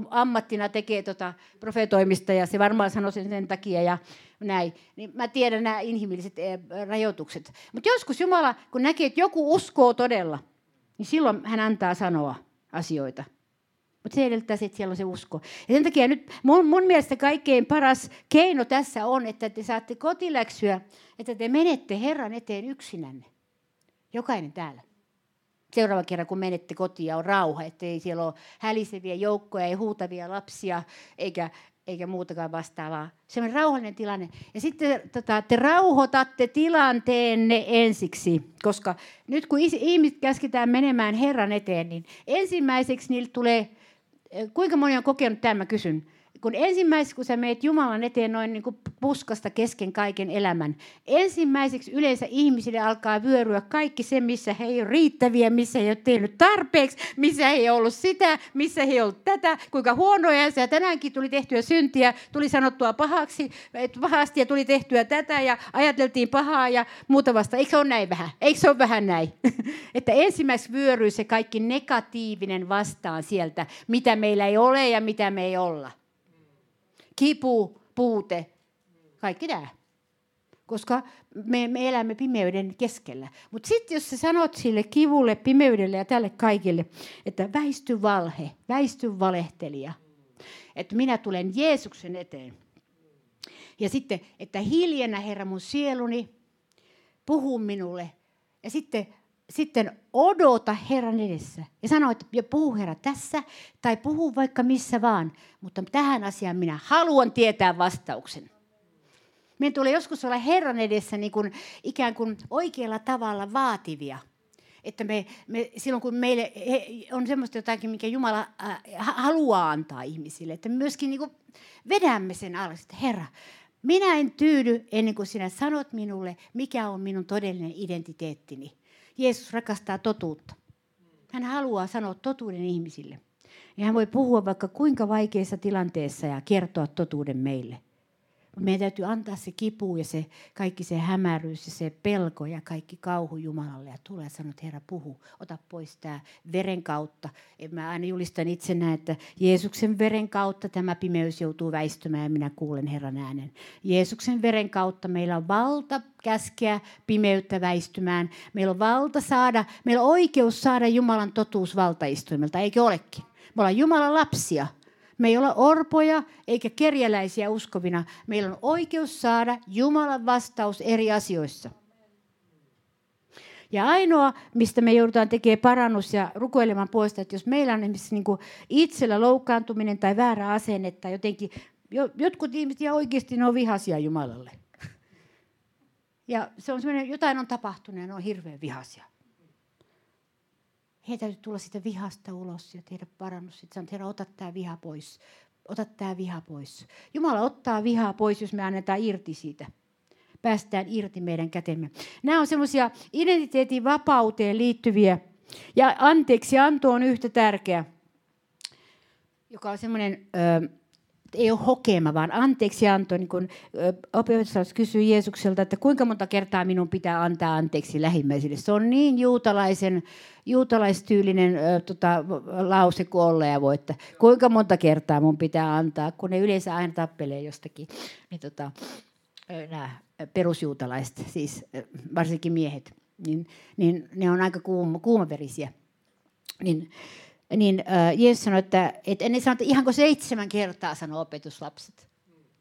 ammattina tekee tota profetoimista ja se varmaan sanoi sen sen takia ja näin. Niin mä tiedän nämä inhimilliset eh, rajoitukset. Mutta joskus Jumala, kun näkee, että joku uskoo todella, niin silloin hän antaa sanoa asioita. Mutta se edellyttää, että siellä on se usko. Ja sen takia nyt mun, mun mielestä kaikkein paras keino tässä on, että te saatte kotiläksyä, että te menette Herran eteen yksinänne. Jokainen täällä seuraava kerran, kun menette kotiin ja on rauha, ettei siellä ole häliseviä joukkoja, ei huutavia lapsia eikä, eikä muutakaan vastaavaa. Se on rauhallinen tilanne. Ja sitten tota, te rauhoitatte tilanteenne ensiksi, koska nyt kun ihmiset käsketään menemään Herran eteen, niin ensimmäiseksi niille tulee, kuinka moni on kokenut tämän, mä kysyn, kun ensimmäiseksi, kun sä meet Jumalan eteen noin niin kuin puskasta kesken kaiken elämän, ensimmäiseksi yleensä ihmisille alkaa vyöryä kaikki se, missä he ei ole riittäviä, missä he ei ole tehnyt tarpeeksi, missä he ei ollut sitä, missä he ei ollut tätä, kuinka huonoja ja tänäänkin tuli tehtyä syntiä, tuli sanottua pahaksi, pahasti ja tuli tehtyä tätä ja ajateltiin pahaa ja muuta vasta. Eikö se ole näin vähän? Eikö se ole vähän näin? että ensimmäiseksi vyöryy se kaikki negatiivinen vastaan sieltä, mitä meillä ei ole ja mitä me ei olla kipu, puute, kaikki nämä. koska me, me elämme pimeyden keskellä. Mutta sitten jos sä sanot sille kivulle, pimeydelle ja tälle kaikille, että väisty valhe, väisty valehtelija, että minä tulen Jeesuksen eteen. Ja sitten, että hiljennä Herra mun sieluni, puhu minulle. Ja sitten, sitten odota Herran edessä. Ja sano, että puhu Herra tässä, tai puhu vaikka missä vaan. Mutta tähän asiaan minä haluan tietää vastauksen. Meidän tulee joskus olla Herran edessä niin kuin, ikään kuin oikealla tavalla vaativia. Että me, me, silloin kun meille on semmoista jotakin, mikä Jumala äh, haluaa antaa ihmisille, että me myöskin niin kuin vedämme sen alle, että Herra, minä en tyydy ennen kuin sinä sanot minulle, mikä on minun todellinen identiteettini. Jeesus rakastaa totuutta. Hän haluaa sanoa totuuden ihmisille. Ja hän voi puhua vaikka kuinka vaikeassa tilanteessa ja kertoa totuuden meille. Meidän täytyy antaa se kipu ja se kaikki se hämäryys ja se pelko ja kaikki kauhu Jumalalle ja tulee sanoa, että Herra puhu, ota pois tämä veren kautta. Mä aina julistan itsenä, että Jeesuksen veren kautta tämä pimeys joutuu väistymään ja minä kuulen Herran äänen. Jeesuksen veren kautta meillä on valta käskeä pimeyttä väistymään. Meillä on valta saada, meillä on oikeus saada Jumalan totuus valtaistuimelta, eikö olekin? Me ollaan Jumalan lapsia. Me ei olla orpoja eikä kerjäläisiä uskovina. Meillä on oikeus saada Jumalan vastaus eri asioissa. Ja ainoa, mistä me joudutaan tekemään parannus ja rukoilemaan puolesta, että jos meillä on esimerkiksi niin kuin itsellä loukkaantuminen tai väärä asenne tai jotenkin, jotkut ihmiset ja oikeasti ne on vihaisia Jumalalle. Ja se on semmoinen, jotain on tapahtunut ja ne on hirveän vihaisia. Heidän täytyy tulla sitä vihasta ulos ja tehdä parannus. Sitten sanoo, Herra, ota tämä viha pois. Ota tämä viha pois. Jumala ottaa vihaa pois, jos me annetaan irti siitä. Päästään irti meidän kätemme. Nämä on semmoisia identiteetin vapauteen liittyviä. Ja anteeksi anto on yhtä tärkeä, joka on semmoinen... ei ole hokema, vaan anteeksi anto. Niin kun opetus kysyy Jeesukselta, että kuinka monta kertaa minun pitää antaa anteeksi lähimmäisille. Se on niin juutalaisen, juutalaistyylinen tota, lause kuin olla ja voi, että kuinka monta kertaa mun pitää antaa, kun ne yleensä aina tappelee jostakin. Niin, tota, nämä perusjuutalaiset, siis varsinkin miehet, niin, niin ne on aika kuuma, kuumaverisiä. Niin, niin äh, Jeesus sanoi, että, että ennen sanoi, että ihanko seitsemän kertaa, sanoi opetuslapset.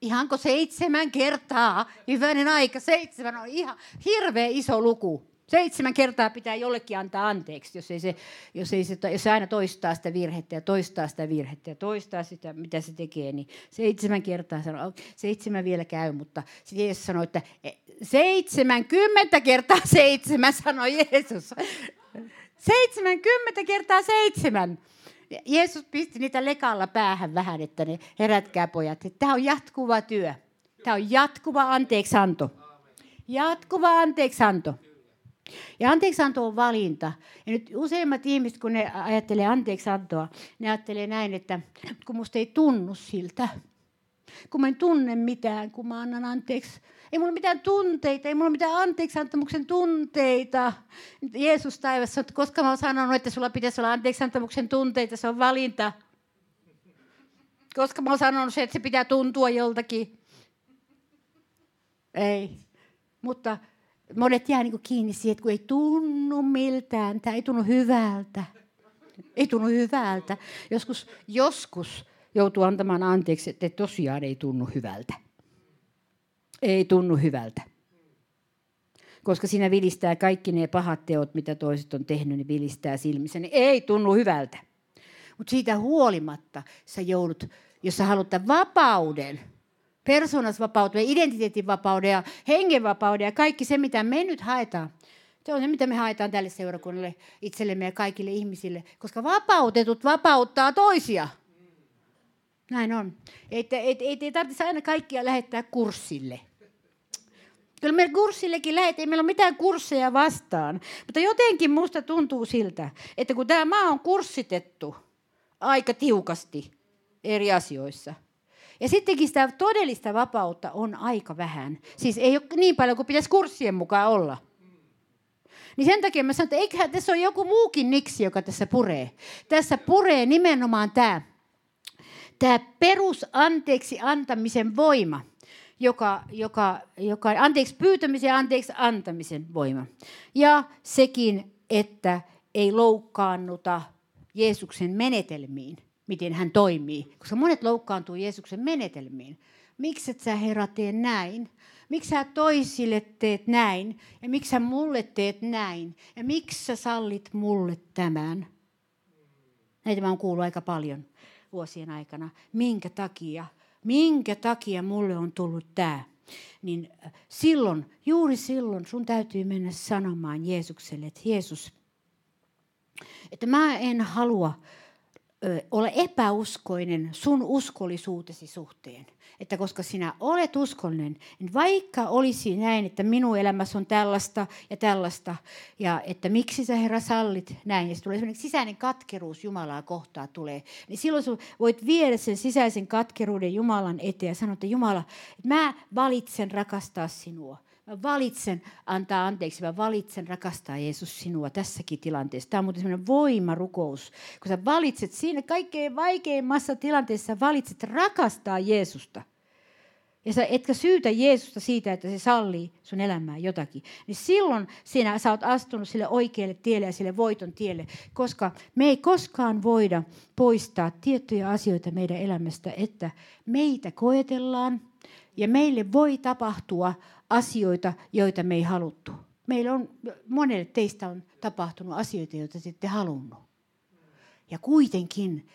Ihanko seitsemän kertaa? Hyvänen aika, seitsemän on ihan hirveä iso luku. Seitsemän kertaa pitää jollekin antaa anteeksi, jos, ei se, jos, ei se, jos se aina toistaa sitä virhettä ja toistaa sitä virhettä ja toistaa sitä, mitä se tekee, niin seitsemän kertaa sanoo, seitsemän vielä käy, mutta sitten Jeesus sanoi, että e, seitsemänkymmentä kertaa seitsemän, sanoi Jeesus. 70 kertaa seitsemän. Jeesus pisti niitä lekalla päähän vähän, että ne herätkää pojat. Tämä on jatkuva työ. Tämä on jatkuva anteeksanto. Jatkuva anteeksanto. Ja anteeksanto on valinta. Ja nyt useimmat ihmiset, kun ne ajattelee anteeksantoa, ne ajattelee näin, että kun musta ei tunnu siltä, kun mä en tunne mitään, kun mä annan anteeksi. Ei mulla mitään tunteita, ei mulla mitään anteeksiantamuksen tunteita. Jeesus taivassa, että koska mä oon sanonut, että sulla pitäisi olla anteeksiantamuksen tunteita, se on valinta. Koska mä oon sanonut, että se pitää tuntua joltakin. Ei. Mutta monet jää niin kiinni siihen, että kun ei tunnu miltään, tämä ei tunnu hyvältä. Ei tunnu hyvältä. Joskus, joskus joutuu antamaan anteeksi, että tosiaan ei tunnu hyvältä. Ei tunnu hyvältä. Koska siinä vilistää kaikki ne pahat teot, mitä toiset on tehnyt, niin vilistää silmissä. Niin ei tunnu hyvältä. Mutta siitä huolimatta sä joudut, jos sä haluat vapauden, persoonasvapauden, identiteetin vapauden ja hengenvapauden ja kaikki se, mitä me nyt haetaan, se on se, mitä me haetaan tälle seurakunnalle, itsellemme ja kaikille ihmisille. Koska vapautetut vapauttaa toisia. Näin on. Että et, et, ei tarvitse aina kaikkia lähettää kurssille. Kyllä me kurssillekin lähet, ei meillä ole mitään kursseja vastaan. Mutta jotenkin musta tuntuu siltä, että kun tämä maa on kurssitettu aika tiukasti eri asioissa, ja sittenkin sitä todellista vapautta on aika vähän. Siis ei ole niin paljon kuin pitäisi kurssien mukaan olla. Niin sen takia mä sanon, että eiköhän tässä ole joku muukin niksi, joka tässä puree. Tässä puree nimenomaan tämä tämä perus anteeksi antamisen voima. joka, joka, joka anteeksi pyytämisen ja anteeksi antamisen voima. Ja sekin, että ei loukkaannuta Jeesuksen menetelmiin, miten hän toimii. Koska monet loukkaantuu Jeesuksen menetelmiin. Miksi et sä Herra tee näin? Miksi sä toisille teet näin? Ja miksi sä mulle teet näin? Ja miksi sä sallit mulle tämän? Näitä mä oon kuullut aika paljon vuosien aikana. Minkä takia? Minkä takia mulle on tullut tämä? Niin äh, silloin, juuri silloin sun täytyy mennä sanomaan Jeesukselle, että Jeesus, että mä en halua olla epäuskoinen sun uskollisuutesi suhteen. Että koska sinä olet uskollinen, niin vaikka olisi näin, että minun elämässä on tällaista ja tällaista, ja että miksi sä Herra sallit näin, ja se tulee sellainen sisäinen katkeruus Jumalaa kohtaa tulee, niin silloin sä voit viedä sen sisäisen katkeruuden Jumalan eteen ja sanoa, että Jumala, että mä valitsen rakastaa sinua. Mä valitsen antaa anteeksi, mä valitsen rakastaa Jeesus sinua tässäkin tilanteessa. Tämä on muuten sellainen voimarukous. Kun sä valitset siinä kaikkein vaikeimmassa tilanteessa, valitset rakastaa Jeesusta. Ja sä etkä syytä Jeesusta siitä, että se sallii sun elämään jotakin. Niin silloin sinä sä oot astunut sille oikealle tielle ja sille voiton tielle. Koska me ei koskaan voida poistaa tiettyjä asioita meidän elämästä, että meitä koetellaan – ja meille voi tapahtua asioita, joita me ei haluttu. Meillä on, monelle teistä on tapahtunut asioita, joita te ette halunnut. Ja kuitenkin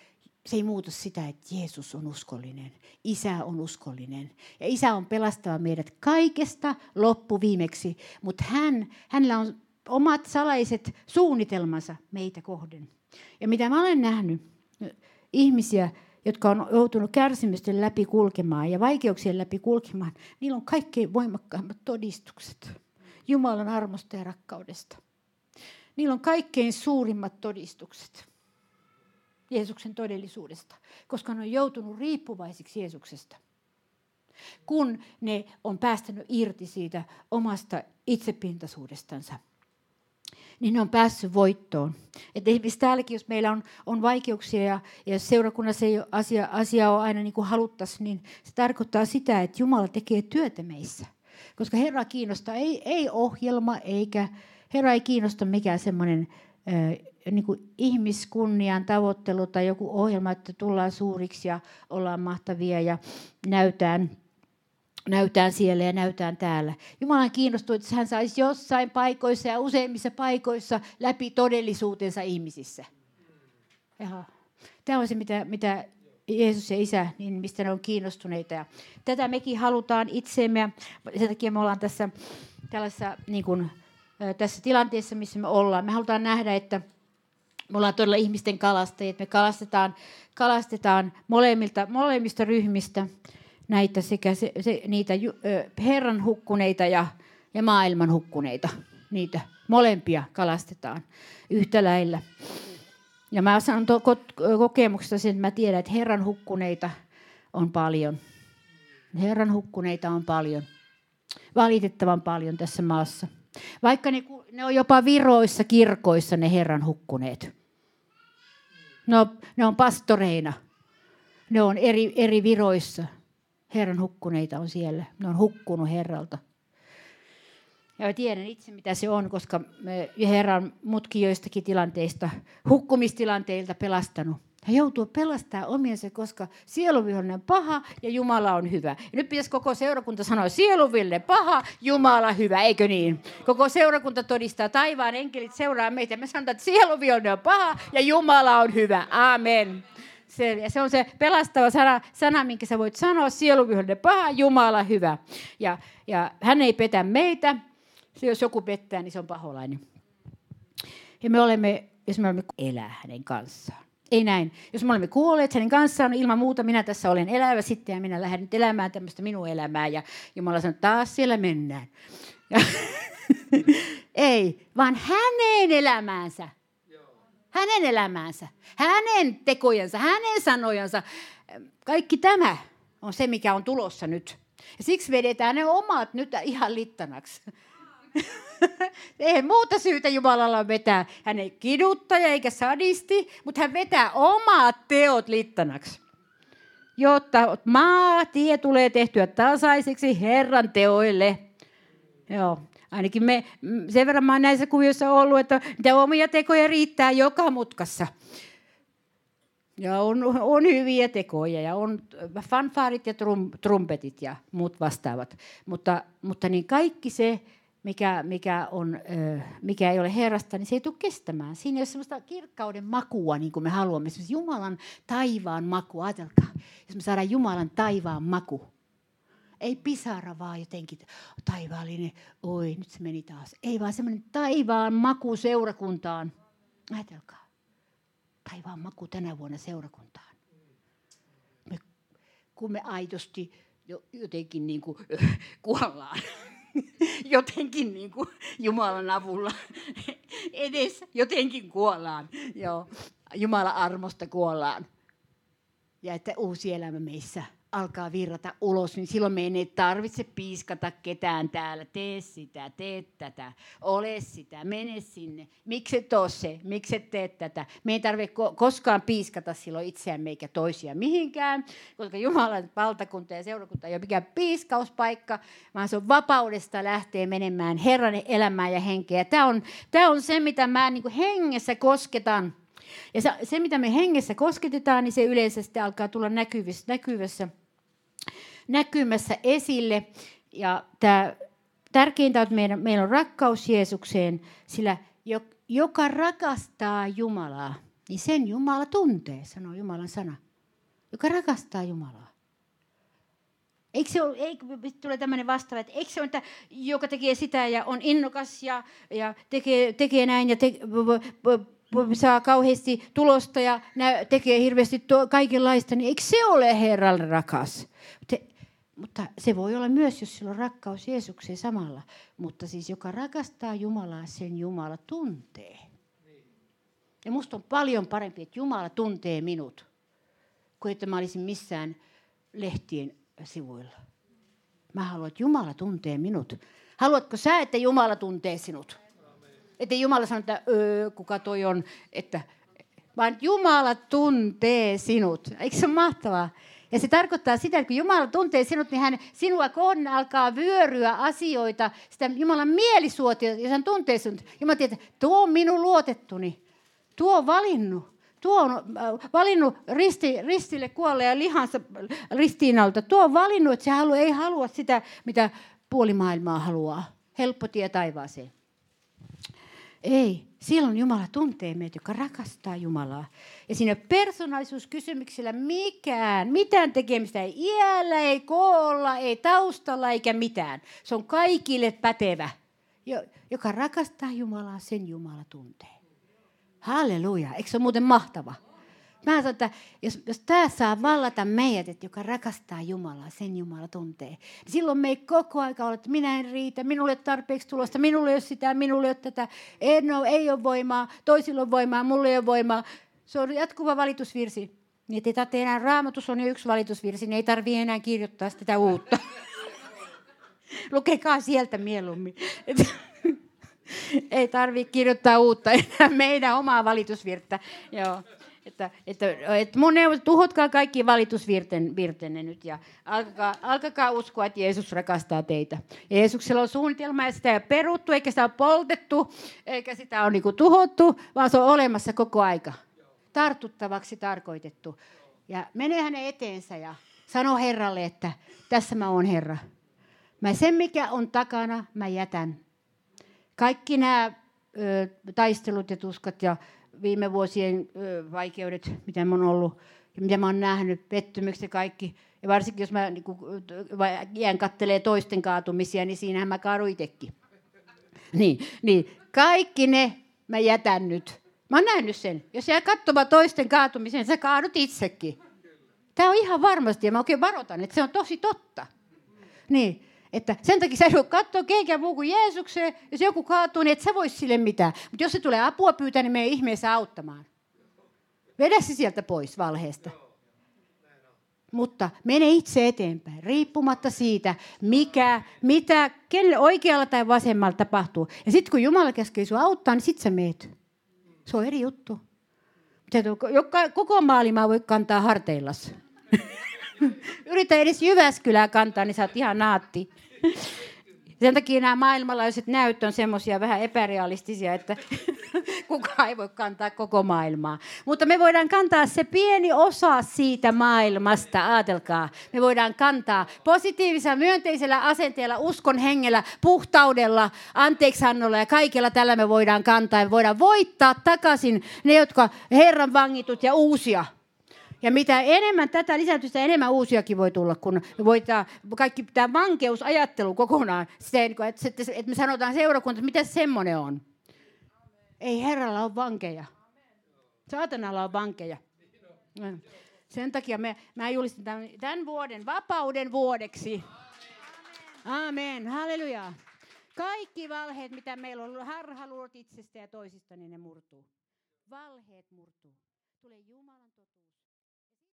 se ei muuta sitä, että Jeesus on uskollinen. Isä on uskollinen. Ja isä on pelastava meidät kaikesta loppuviimeksi. Mutta hän, hänellä on omat salaiset suunnitelmansa meitä kohden. Ja mitä mä olen nähnyt, ihmisiä, jotka on joutunut kärsimysten läpi kulkemaan ja vaikeuksien läpi kulkemaan, niillä on kaikkein voimakkaimmat todistukset Jumalan armosta ja rakkaudesta. Niillä on kaikkein suurimmat todistukset Jeesuksen todellisuudesta, koska ne on joutunut riippuvaisiksi Jeesuksesta. Kun ne on päästänyt irti siitä omasta itsepintaisuudestansa niin ne on päässyt voittoon. Et esimerkiksi täälläkin, jos meillä on, on vaikeuksia ja, ja seurakunnassa ei asia, asia ole aina niin kuin haluttaisiin, niin se tarkoittaa sitä, että Jumala tekee työtä meissä. Koska Herra kiinnostaa ei, ei ohjelma eikä Herra ei kiinnosta mikään semmoinen niin kuin ihmiskunnian tavoittelu tai joku ohjelma, että tullaan suuriksi ja ollaan mahtavia ja näytään näytään siellä ja näytään täällä. Jumala on kiinnostunut, että hän saisi jossain paikoissa ja useimmissa paikoissa läpi todellisuutensa ihmisissä. Jaha. Tämä on se, mitä, mitä Jeesus ja Isä, niin mistä ne on kiinnostuneita. Ja tätä mekin halutaan itseemme sen takia me ollaan tässä, tällaisessa, niin kuin, tässä tilanteessa, missä me ollaan. Me halutaan nähdä, että me ollaan todella ihmisten kalastajia. Me kalastetaan, kalastetaan molemmilta, molemmista ryhmistä näitä sekä se, se, niitä Herran hukkuneita ja, ja maailman hukkuneita. Niitä molempia kalastetaan yhtä lailla. Ja mä sanon to, kokemuksesta sen, että mä tiedän, että Herran hukkuneita on paljon. Herran hukkuneita on paljon. Valitettavan paljon tässä maassa. Vaikka ne, ne on jopa viroissa kirkoissa ne Herran hukkuneet. Ne on, ne on pastoreina. Ne on eri, eri viroissa – Herran hukkuneita on siellä. Ne on hukkunut Herralta. Ja mä tiedän itse, mitä se on, koska me Herran mutkin joistakin tilanteista, hukkumistilanteilta pelastanut. Hän joutuu pelastamaan omiensa, koska sieluvihollinen on paha ja Jumala on hyvä. Ja nyt pitäisi koko seurakunta sanoa, sieluville paha, Jumala hyvä, eikö niin? Koko seurakunta todistaa, taivaan enkelit seuraa meitä. Me sanotaan, että sieluvihollinen on paha ja Jumala on hyvä. Amen. Se, ja se on se pelastava sana, sana minkä sä voit sanoa, sieluvihollinen paha, Jumala hyvä. Ja, ja hän ei petä meitä, se, jos joku pettää, niin se on paholainen. Ja me olemme, jos me olemme elää hänen kanssaan. Ei näin. Jos me olemme kuolleet hänen kanssaan, niin ilman muuta minä tässä olen elävä sitten ja minä lähden nyt elämään tämmöistä minun elämää. Ja Jumala sanoo, taas siellä mennään. Ja ei, vaan hänen elämäänsä hänen elämäänsä, hänen tekojensa, hänen sanojansa. Kaikki tämä on se, mikä on tulossa nyt. Ja siksi vedetään ne omat nyt ihan littanaksi. ei muuta syytä Jumalalla vetää. Hän ei kiduttaja eikä sadisti, mutta hän vetää omat teot littanaksi. jotta maa, tie tulee tehtyä tasaiseksi Herran teoille. Joo, ainakin me, sen verran mä näissä kuvioissa ollut, että niitä omia tekoja riittää joka mutkassa. Ja on, on hyviä tekoja ja on fanfaarit ja trum, trumpetit ja muut vastaavat. Mutta, mutta niin kaikki se, mikä, mikä, on, mikä ei ole Herrasta, niin se ei tule kestämään. Siinä ei ole sellaista kirkkauden makua, niin kuin me haluamme. Esimerkiksi Jumalan taivaan maku. Ajatelkaa, jos me saadaan Jumalan taivaan maku. Ei pisara vaan jotenkin taivaallinen, oi nyt se meni taas. Ei vaan semmoinen taivaan maku seurakuntaan. Ajatelkaa, taivaan maku tänä vuonna seurakuntaan. Me, kun me aidosti jotenkin niin kuin, kuollaan. jotenkin niin kuin Jumalan avulla edes jotenkin kuollaan. Joo. Jumalan armosta kuollaan. Ja että uusi elämä meissä alkaa virrata ulos, niin silloin meidän ei tarvitse piiskata ketään täällä. Tee sitä, tee tätä, ole sitä, mene sinne. Miksi et ole se, miksi et tee tätä. Me ei tarvitse koskaan piiskata silloin itseämme eikä toisia mihinkään, koska Jumalan valtakunta ja seurakunta ei ole mikään piiskauspaikka, vaan se on vapaudesta lähtee menemään Herran elämään ja henkeä. Tämä on, tämä on se, mitä mä niin hengessä kosketan ja se, se, mitä me hengessä kosketetaan, niin se yleisesti alkaa tulla näkyvissä, näkyvässä, näkymässä esille. Ja tämä, tärkeintä on, että meidän, meillä on rakkaus Jeesukseen, sillä joka rakastaa Jumalaa, niin sen Jumala tuntee, sanoo Jumalan sana. Joka rakastaa Jumalaa. Eikö se ole, eikö, tulee tämmöinen vastaava, että eikö se ole, että joka tekee sitä ja on innokas ja, ja tekee, tekee näin ja te, saa kauheasti tulosta ja tekee hirveästi kaikenlaista, niin eikö se ole Herralle rakas? Te, mutta se voi olla myös, jos sillä on rakkaus Jeesukseen samalla. Mutta siis joka rakastaa Jumalaa, sen Jumala tuntee. Ja musta on paljon parempi, että Jumala tuntee minut, kuin että mä olisin missään lehtien sivuilla. Mä haluan, että Jumala tuntee minut. Haluatko sä, että Jumala tuntee sinut? Että Jumala sanoo, että öö, kuka toi on, että vaan Jumala tuntee sinut. Eikö se ole mahtavaa? Ja se tarkoittaa sitä, että kun Jumala tuntee sinut, niin hän sinua kohden alkaa vyöryä asioita, sitä Jumalan mielisuotia, jos hän tuntee sinut. Jumala tietää, tuo on minun luotettuni, tuo on valinnut. Tuo on äh, valinnut risti, ristille kuolleen lihansa ristiinalta. Tuo on valinnut, että se halu, ei halua sitä, mitä puoli maailmaa haluaa. Helppo tie taivaaseen. Ei, silloin Jumala tuntee meitä, joka rakastaa Jumalaa. Ja siinä persoonallisuuskysymyksellä mikään, mitään tekemistä ei iällä, ei koolla, ei taustalla eikä mitään. Se on kaikille pätevä. Joka rakastaa Jumalaa, sen Jumala tuntee. Halleluja, eikö se ole muuten mahtava? Mä sanon, että jos, jos tämä saa vallata meidät, että joka rakastaa Jumalaa, sen Jumala tuntee, niin silloin me ei koko aika ole, että minä en riitä, minulle ei tarpeeksi tulosta, minulle ei ole sitä, minulle ei ole tätä, en ole, ei ole voimaa, toisilla on voimaa, mulle ei ole voimaa. Se on jatkuva valitusvirsi. Niin ei tarvitse enää, raamatus on jo yksi valitusvirsi, niin ei tarvitse enää kirjoittaa sitä uutta. Lukekaa sieltä mieluummin. ei tarvitse kirjoittaa uutta enää meidän omaa valitusvirttä. Joo. Että, että, että mun neuvot, tuhotkaa kaikki valitusvirtenne nyt ja alkakaa, alkakaa uskoa, että Jeesus rakastaa teitä. Jeesuksella on suunnitelma ja sitä ei ole peruttu, eikä sitä ole poltettu, eikä sitä ole niin tuhottu, vaan se on olemassa koko aika. Tartuttavaksi tarkoitettu. Ja menee hänen eteensä ja sanoo Herralle, että tässä mä oon Herra. Mä sen, mikä on takana, mä jätän. Kaikki nämä ö, taistelut ja tuskat ja viime vuosien vaikeudet, mitä mä oon ollut ja mitä mä oon nähnyt, pettymykset ja kaikki. Ja varsinkin jos mä niin kun, jään kattelee toisten kaatumisia, niin siinähän mä kaadun itsekin. Niin, niin, kaikki ne mä jätän nyt. Mä oon nähnyt sen. Jos jää katsomaan toisten kaatumisen, sä kaadut itsekin. Tämä on ihan varmasti, ja mä oikein varoitan, että se on tosi totta. Niin, että sen takia sä ei voi katsoa kenkään muu kuin Jeesukseen. Jos joku kaatuu, niin et sä voi sille mitään. Mutta jos se tulee apua pyytää, niin meidän ihmeessä auttamaan. Vedä se sieltä pois valheesta. Mutta mene itse eteenpäin, riippumatta siitä, mikä, mitä, kenelle oikealla tai vasemmalla tapahtuu. Ja sitten kun Jumala käskee sinua auttaa, niin sitten sä meet. Se on eri juttu. Koko maailmaa voi kantaa harteillas. Yritä edes Jyväskylää kantaa, niin sä oot ihan naatti. Sen takia nämä maailmanlaajuiset näyt on semmoisia vähän epärealistisia, että kukaan ei voi kantaa koko maailmaa. Mutta me voidaan kantaa se pieni osa siitä maailmasta, ajatelkaa. Me voidaan kantaa positiivisella, myönteisellä asenteella, uskon hengellä, puhtaudella, anteeksannolla ja kaikella tällä me voidaan kantaa. Me voidaan voittaa takaisin ne, jotka Herran vangitut ja uusia. Ja mitä enemmän tätä lisätystä, enemmän uusiakin voi tulla, kun voidaan kaikki tämä vankeusajattelu kokonaan. Se, että, että me sanotaan seurakunta, että mitä semmoinen on. Ei Herralla ole vankeja. Saatanalla on vankeja. Sen takia me, mä julistan tämän, tämän vuoden vapauden vuodeksi. Amen. Halleluja. Kaikki valheet, mitä meillä on, harhaluot itsestä ja toisista, niin ne murtuu. Valheet murtuu. Tulee totuus.